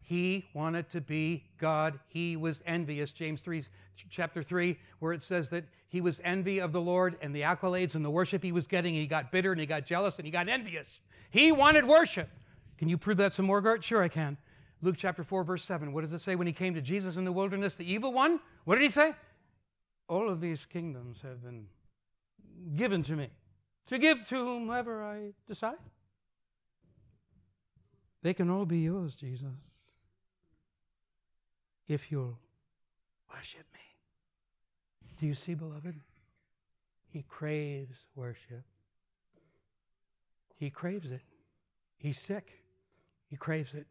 He wanted to be God. He was envious. James 3, chapter 3, where it says that he was envy of the Lord and the accolades and the worship he was getting, and he got bitter and he got jealous and he got envious. He wanted worship. Can you prove that some more, Gart? Sure, I can. Luke chapter 4, verse 7. What does it say when he came to Jesus in the wilderness? The evil one? What did he say? All of these kingdoms have been given to me to give to whomever I decide. They can all be yours, Jesus, if you'll worship me. Do you see, beloved? He craves worship. He craves it. He's sick. He craves it.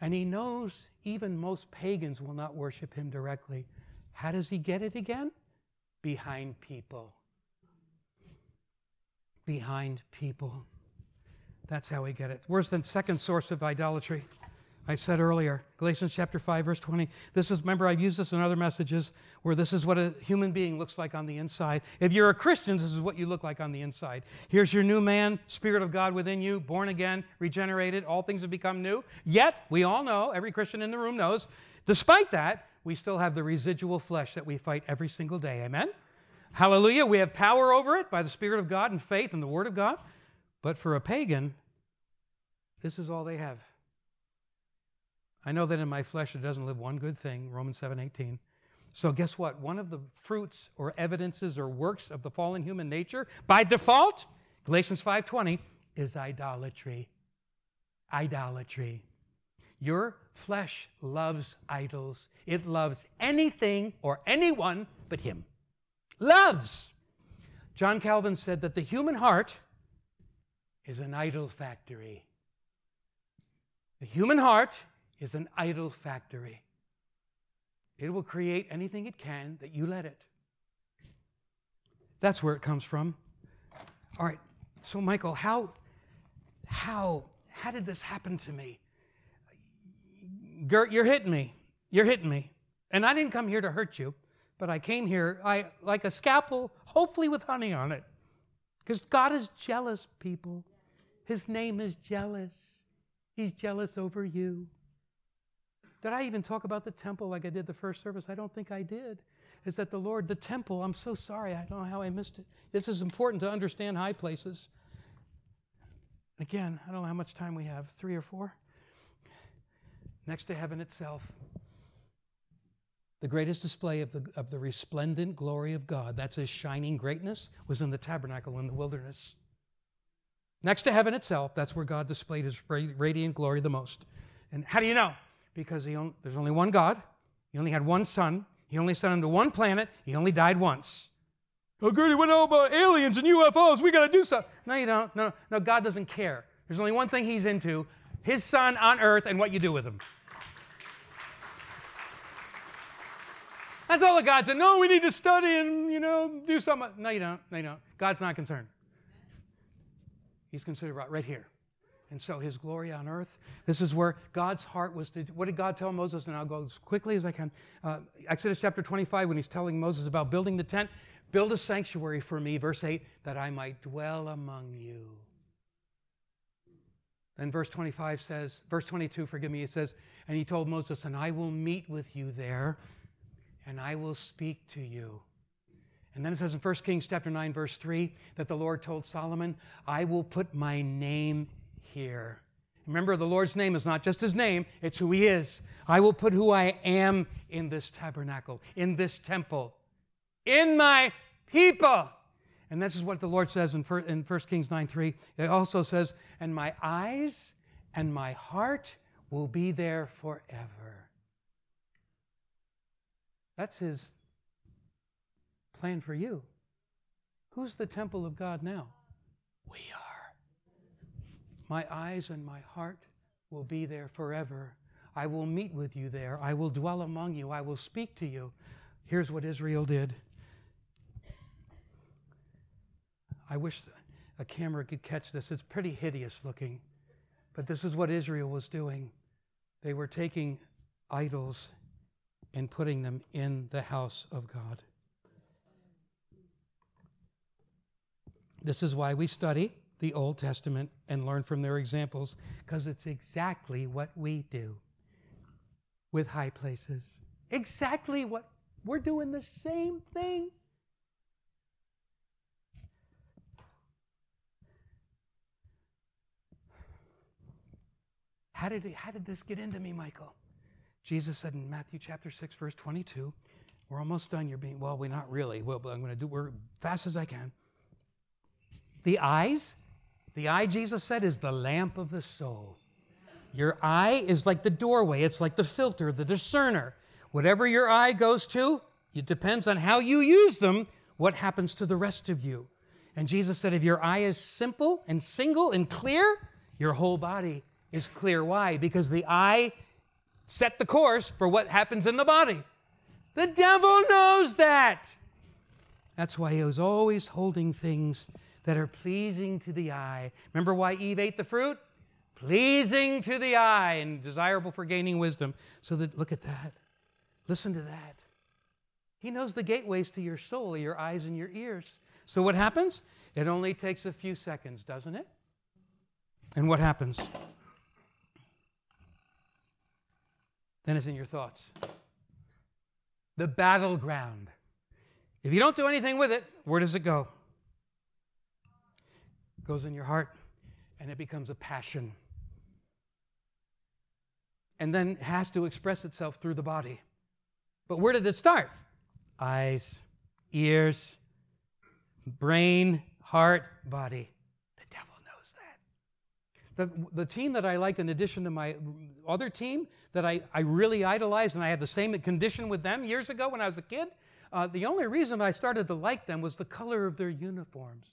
And he knows even most pagans will not worship him directly. How does he get it again? Behind people. Behind people. That's how we get it. Where's the second source of idolatry? I said earlier, Galatians chapter 5, verse 20. This is, remember, I've used this in other messages where this is what a human being looks like on the inside. If you're a Christian, this is what you look like on the inside. Here's your new man, Spirit of God within you, born again, regenerated, all things have become new. Yet, we all know, every Christian in the room knows, despite that, we still have the residual flesh that we fight every single day. Amen? Hallelujah. We have power over it by the Spirit of God and faith and the Word of God. But for a pagan, this is all they have. I know that in my flesh it doesn't live one good thing, Romans 7 18. So, guess what? One of the fruits or evidences or works of the fallen human nature, by default, Galatians 5:20, is idolatry. Idolatry. Your flesh loves idols. It loves anything or anyone but him. Loves. John Calvin said that the human heart is an idol factory. The human heart is an idol factory. It will create anything it can that you let it. That's where it comes from. All right. So Michael, how how how did this happen to me? Gert, you're hitting me. You're hitting me. And I didn't come here to hurt you, but I came here I like a scalpel, hopefully with honey on it. Because God is jealous, people. His name is jealous. He's jealous over you. Did I even talk about the temple like I did the first service? I don't think I did. Is that the Lord, the temple, I'm so sorry. I don't know how I missed it. This is important to understand high places. Again, I don't know how much time we have three or four? Next to heaven itself. The greatest display of the, of the resplendent glory of God, that's his shining greatness, was in the tabernacle in the wilderness. Next to heaven itself, that's where God displayed his radiant glory the most. And how do you know? because there's only one God. He only had one son. He only sent him to one planet. He only died once. Oh, Gertie, what about aliens and UFOs? We got to do something. No, you don't. No, no, God doesn't care. There's only one thing He's into His Son on earth and what you do with Him. That's all that God said. No, we need to study and, you know, do something. No, you don't. No, you don't. God's not concerned. He's considered right, here and so his glory on earth. This is where God's heart was to. What did God tell Moses? And I'll go as quickly as I can. Uh, Exodus chapter 25, when he's telling Moses about building the tent, build a sanctuary for me, verse 8, that I might dwell among you. Then verse 25 says, verse 22, forgive me, it says, and he told Moses, and I will meet with you there, and I will speak to you. And then it says in 1 Kings chapter 9, verse 3, that the Lord told Solomon, I will put my name here. Remember, the Lord's name is not just his name, it's who he is. I will put who I am in this tabernacle, in this temple. in my people. And this is what the Lord says in 1 Kings 9 3. It also says, And my eyes and my heart will be there forever. That's his plan for you. Who's the temple of God now? We are. My eyes and my heart will be there forever. I will meet with you there. I will dwell among you. I will speak to you. Here's what Israel did. I wish a camera could catch this. It's pretty hideous looking. But this is what Israel was doing. They were taking idols and putting them in the house of God. This is why we study the Old Testament and learn from their examples, because it's exactly what we do with high places. Exactly what we're doing the same thing. How did, how did this get into me, Michael? Jesus said in Matthew chapter 6, verse 22, we're almost done. You're being, well, we're not really. Well, but I'm going to do we're fast as I can. The eyes, the eye, Jesus said, is the lamp of the soul. Your eye is like the doorway, it's like the filter, the discerner. Whatever your eye goes to, it depends on how you use them, what happens to the rest of you. And Jesus said, if your eye is simple and single and clear, your whole body is clear. Why? Because the eye set the course for what happens in the body. The devil knows that. That's why he was always holding things that are pleasing to the eye. Remember why Eve ate the fruit? Pleasing to the eye and desirable for gaining wisdom. So that look at that. Listen to that. He knows the gateways to your soul, your eyes and your ears. So what happens? It only takes a few seconds, doesn't it? And what happens? Then it's in your thoughts. The battleground. If you don't do anything with it, where does it go? It goes in your heart and it becomes a passion. And then has to express itself through the body. But where did it start? Eyes, ears, brain, heart, body. The devil knows that. The, the team that I liked, in addition to my other team that I, I really idolized, and I had the same condition with them years ago when I was a kid, uh, the only reason I started to like them was the color of their uniforms.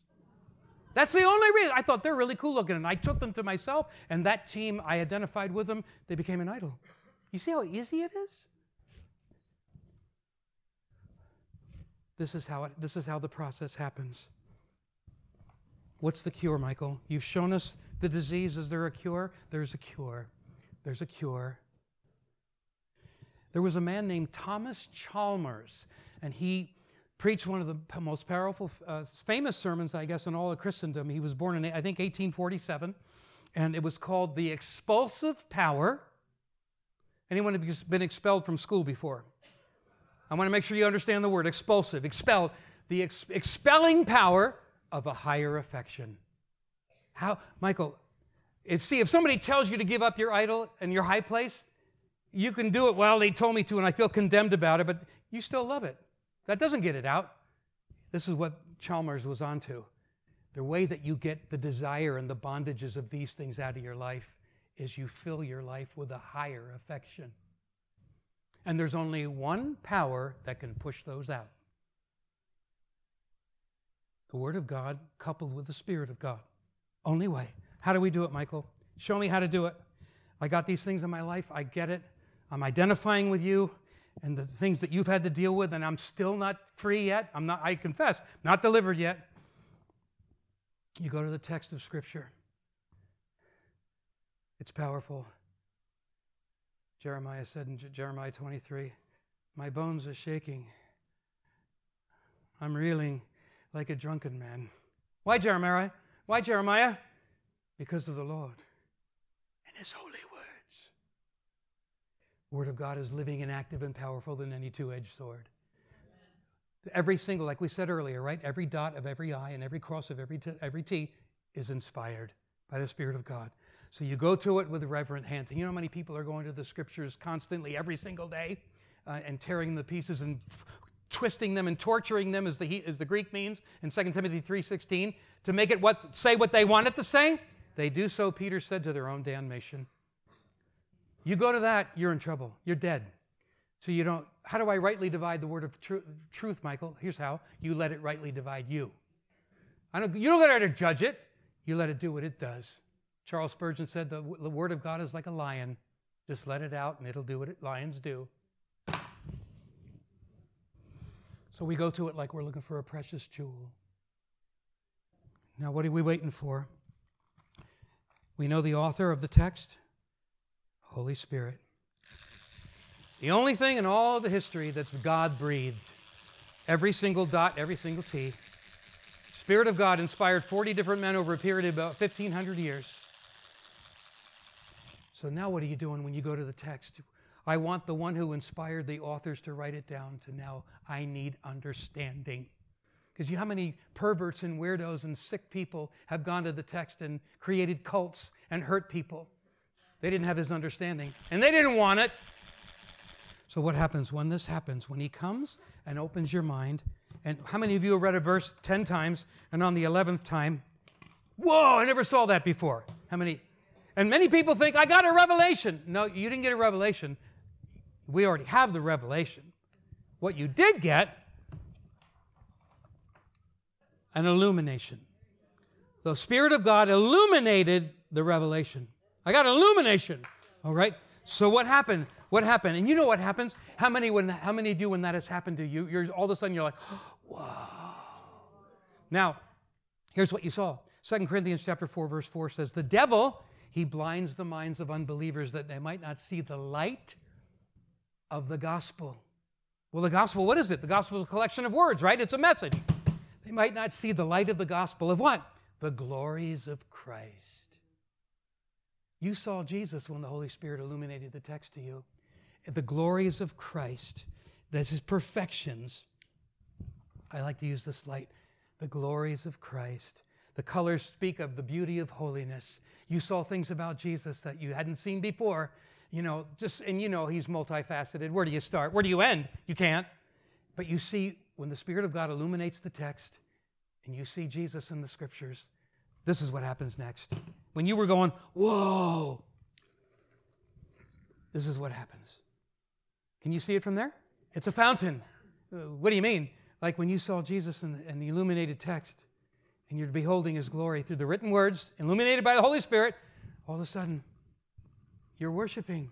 That's the only reason. I thought they're really cool looking, and I took them to myself, and that team, I identified with them, they became an idol. You see how easy it is? This is how, it, this is how the process happens. What's the cure, Michael? You've shown us the disease. Is there a cure? There's a cure. There's a cure. There was a man named Thomas Chalmers, and he preached one of the most powerful, uh, famous sermons, I guess, in all of Christendom. He was born in, I think, 1847, and it was called The Expulsive Power. Anyone have been expelled from school before? I want to make sure you understand the word expulsive, expel, the ex- expelling power of a higher affection. How, Michael, if, see, if somebody tells you to give up your idol and your high place, you can do it. Well, they told me to, and I feel condemned about it, but you still love it. That doesn't get it out. This is what Chalmers was onto. The way that you get the desire and the bondages of these things out of your life is you fill your life with a higher affection. And there's only one power that can push those out the Word of God coupled with the Spirit of God. Only way. How do we do it, Michael? Show me how to do it. I got these things in my life. I get it. I'm identifying with you and the things that you've had to deal with, and I'm still not free yet. I'm not, I confess, not delivered yet. You go to the text of Scripture, it's powerful. Jeremiah said in Jeremiah 23, My bones are shaking. I'm reeling like a drunken man. Why, Jeremiah? Why, Jeremiah? Because of the Lord and His holy words. The Word of God is living and active and powerful than any two edged sword. Every single, like we said earlier, right? Every dot of every I and every cross of every, t- every T is inspired by the Spirit of God. So you go to it with reverent hands. And you know how many people are going to the scriptures constantly every single day uh, and tearing the pieces and f- twisting them and torturing them as the, as the Greek means in 2 Timothy 3.16 to make it what, say what they want it to say. They do so, Peter said, to their own damnation. You go to that, you're in trouble. You're dead. So you don't, how do I rightly divide the word of tr- truth, Michael? Here's how. You let it rightly divide you. I don't, you don't let it judge it. You let it do what it does. Charles Spurgeon said the, the word of God is like a lion. Just let it out and it'll do what it, lions do. So we go to it like we're looking for a precious jewel. Now, what are we waiting for? We know the author of the text, Holy Spirit. The only thing in all the history that's God breathed, every single dot, every single T. Spirit of God inspired 40 different men over a period of about 1,500 years. So now what are you doing when you go to the text? I want the one who inspired the authors to write it down to now I need understanding. Because you know how many perverts and weirdos and sick people have gone to the text and created cults and hurt people? They didn't have his understanding, and they didn't want it. So, what happens when this happens? When he comes and opens your mind, and how many of you have read a verse 10 times, and on the 11th time, whoa, I never saw that before? How many? And many people think, I got a revelation. No, you didn't get a revelation. We already have the revelation. What you did get an illumination. The Spirit of God illuminated the revelation. I got illumination. All right. So what happened? What happened? And you know what happens? How many when how many of you when that has happened to you, you're all of a sudden you're like, whoa. Now, here's what you saw. 2 Corinthians chapter 4, verse 4 says, The devil, he blinds the minds of unbelievers that they might not see the light of the gospel. Well, the gospel, what is it? The gospel is a collection of words, right? It's a message. They might not see the light of the gospel of what? The glories of Christ. You saw Jesus when the Holy Spirit illuminated the text to you. The glories of Christ, that's his perfections. I like to use this light. The glories of Christ. The colors speak of the beauty of holiness. You saw things about Jesus that you hadn't seen before. You know, just, and you know he's multifaceted. Where do you start? Where do you end? You can't. But you see when the Spirit of God illuminates the text and you see Jesus in the scriptures, this is what happens next. When you were going, whoa, this is what happens. Can you see it from there? It's a fountain. Uh, what do you mean? Like when you saw Jesus in in the illuminated text and you're beholding his glory through the written words, illuminated by the Holy Spirit, all of a sudden, you're worshiping.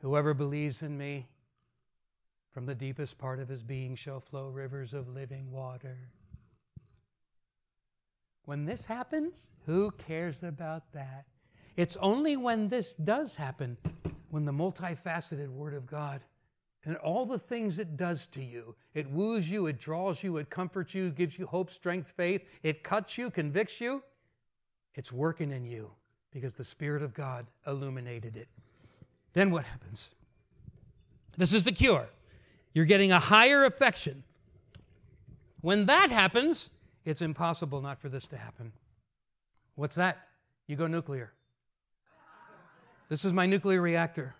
Whoever believes in me, from the deepest part of his being shall flow rivers of living water. When this happens, who cares about that? It's only when this does happen, when the multifaceted Word of God and all the things it does to you it woos you, it draws you, it comforts you, gives you hope, strength, faith, it cuts you, convicts you. It's working in you because the Spirit of God illuminated it. Then what happens? This is the cure. You're getting a higher affection. When that happens, it's impossible not for this to happen. What's that? You go nuclear. This is my nuclear reactor.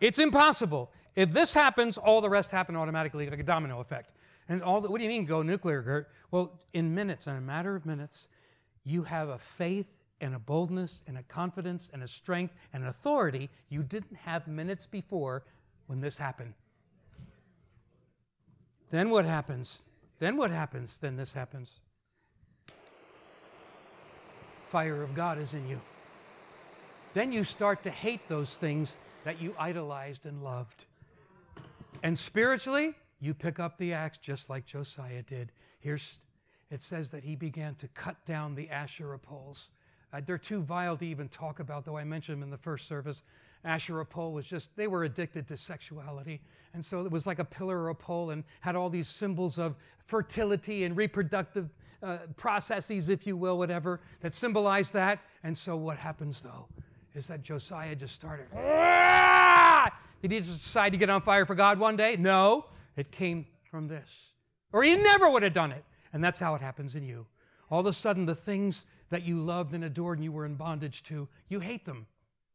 It's impossible. If this happens, all the rest happen automatically, like a domino effect. And all the, what do you mean go nuclear, Gert? Well, in minutes, in a matter of minutes, you have a faith and a boldness and a confidence and a strength and an authority you didn't have minutes before when this happened. Then what happens? Then what happens? Then this happens. Fire of God is in you. Then you start to hate those things that you idolized and loved. And spiritually, you pick up the axe just like Josiah did. Here's it says that he began to cut down the Asherah poles. Uh, they're too vile to even talk about, though I mentioned them in the first service. Asherah pole was just, they were addicted to sexuality. And so it was like a pillar or a pole and had all these symbols of fertility and reproductive uh, processes, if you will, whatever, that symbolized that. And so what happens though is that Josiah just started. Did he just decide to get on fire for God one day? No, it came from this. Or he never would have done it. And that's how it happens in you. All of a sudden, the things that you loved and adored and you were in bondage to, you hate them.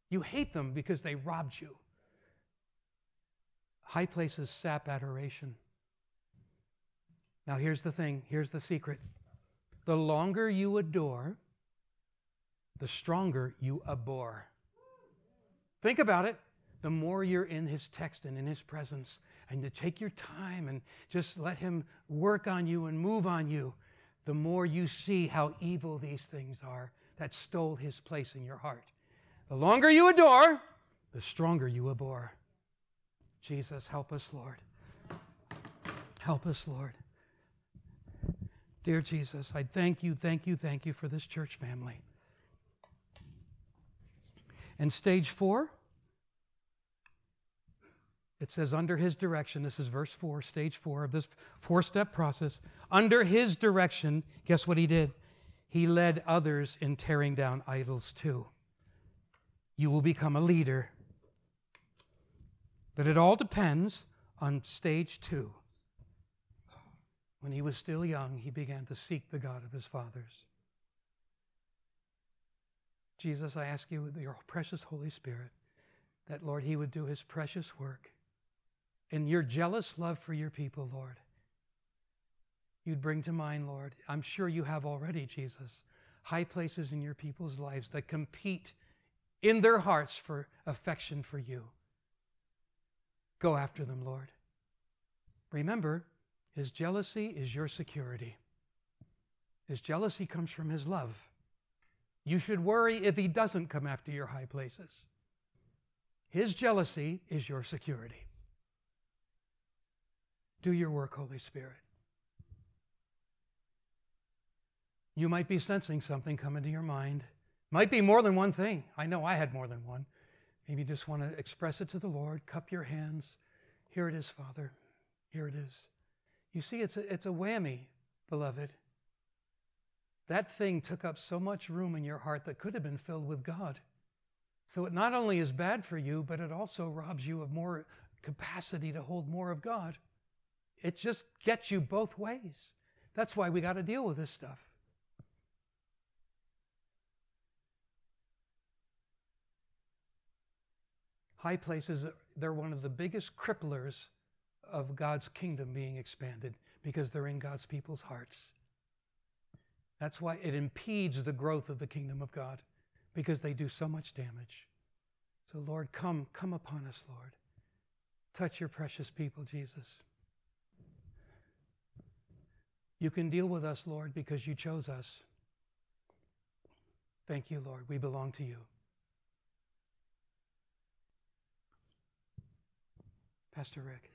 You hate them because they robbed you. High places sap adoration. Now, here's the thing here's the secret. The longer you adore, the stronger you abhor. Think about it. The more you're in his text and in his presence, and to take your time and just let him work on you and move on you, the more you see how evil these things are that stole his place in your heart. The longer you adore, the stronger you abhor. Jesus, help us, Lord. Help us, Lord. Dear Jesus, I thank you, thank you, thank you for this church family. And stage four, it says, under his direction, this is verse four, stage four of this four step process. Under his direction, guess what he did? He led others in tearing down idols too. You will become a leader. But it all depends on stage two. When he was still young, he began to seek the God of his fathers. Jesus, I ask you with your precious Holy Spirit that, Lord, he would do his precious work in your jealous love for your people, Lord, you'd bring to mind, Lord, I'm sure you have already, Jesus, high places in your people's lives that compete in their hearts for affection for you. Go after them, Lord. Remember, his jealousy is your security. His jealousy comes from his love. You should worry if he doesn't come after your high places. His jealousy is your security. Do your work, Holy Spirit. You might be sensing something come into your mind. Might be more than one thing. I know I had more than one. Maybe you just want to express it to the Lord, cup your hands. Here it is, Father. Here it is. You see, it's a, it's a whammy, beloved. That thing took up so much room in your heart that could have been filled with God. So it not only is bad for you, but it also robs you of more capacity to hold more of God. It just gets you both ways. That's why we got to deal with this stuff. High places, they're one of the biggest cripplers of God's kingdom being expanded because they're in God's people's hearts. That's why it impedes the growth of the kingdom of God because they do so much damage. So, Lord, come, come upon us, Lord. Touch your precious people, Jesus. You can deal with us, Lord, because you chose us. Thank you, Lord. We belong to you. Pastor Rick.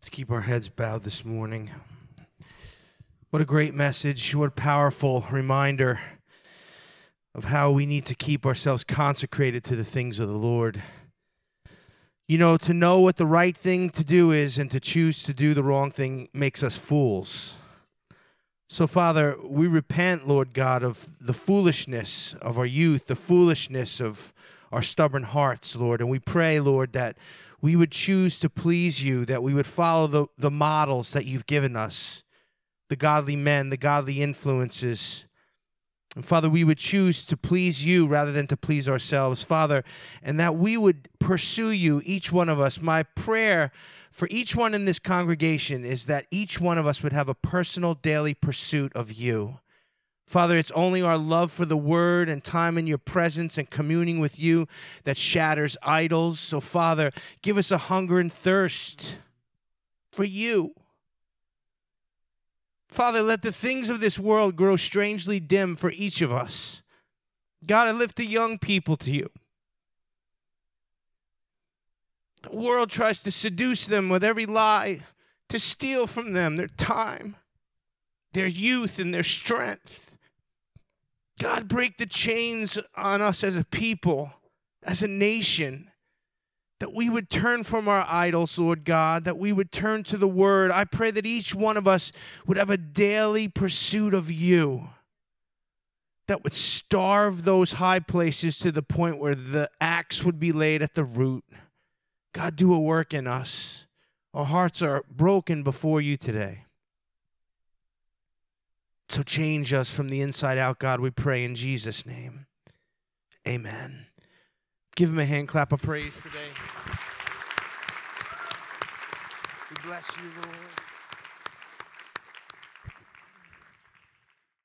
Let's keep our heads bowed this morning. What a great message. What a powerful reminder of how we need to keep ourselves consecrated to the things of the Lord. You know, to know what the right thing to do is and to choose to do the wrong thing makes us fools. So, Father, we repent, Lord God, of the foolishness of our youth, the foolishness of our stubborn hearts, Lord. And we pray, Lord, that we would choose to please you, that we would follow the, the models that you've given us, the godly men, the godly influences and Father, we would choose to please you rather than to please ourselves, Father, and that we would pursue you, each one of us. My prayer for each one in this congregation is that each one of us would have a personal daily pursuit of you. Father, it's only our love for the word and time in your presence and communing with you that shatters idols. So, Father, give us a hunger and thirst for you. Father, let the things of this world grow strangely dim for each of us. God, I lift the young people to you. The world tries to seduce them with every lie, to steal from them their time, their youth, and their strength. God, break the chains on us as a people, as a nation that we would turn from our idols, Lord God, that we would turn to the Word. I pray that each one of us would have a daily pursuit of you that would starve those high places to the point where the axe would be laid at the root. God, do a work in us. Our hearts are broken before you today. So change us from the inside out, God, we pray in Jesus' name. Amen. Give him a hand clap of praise today. We bless you, Lord.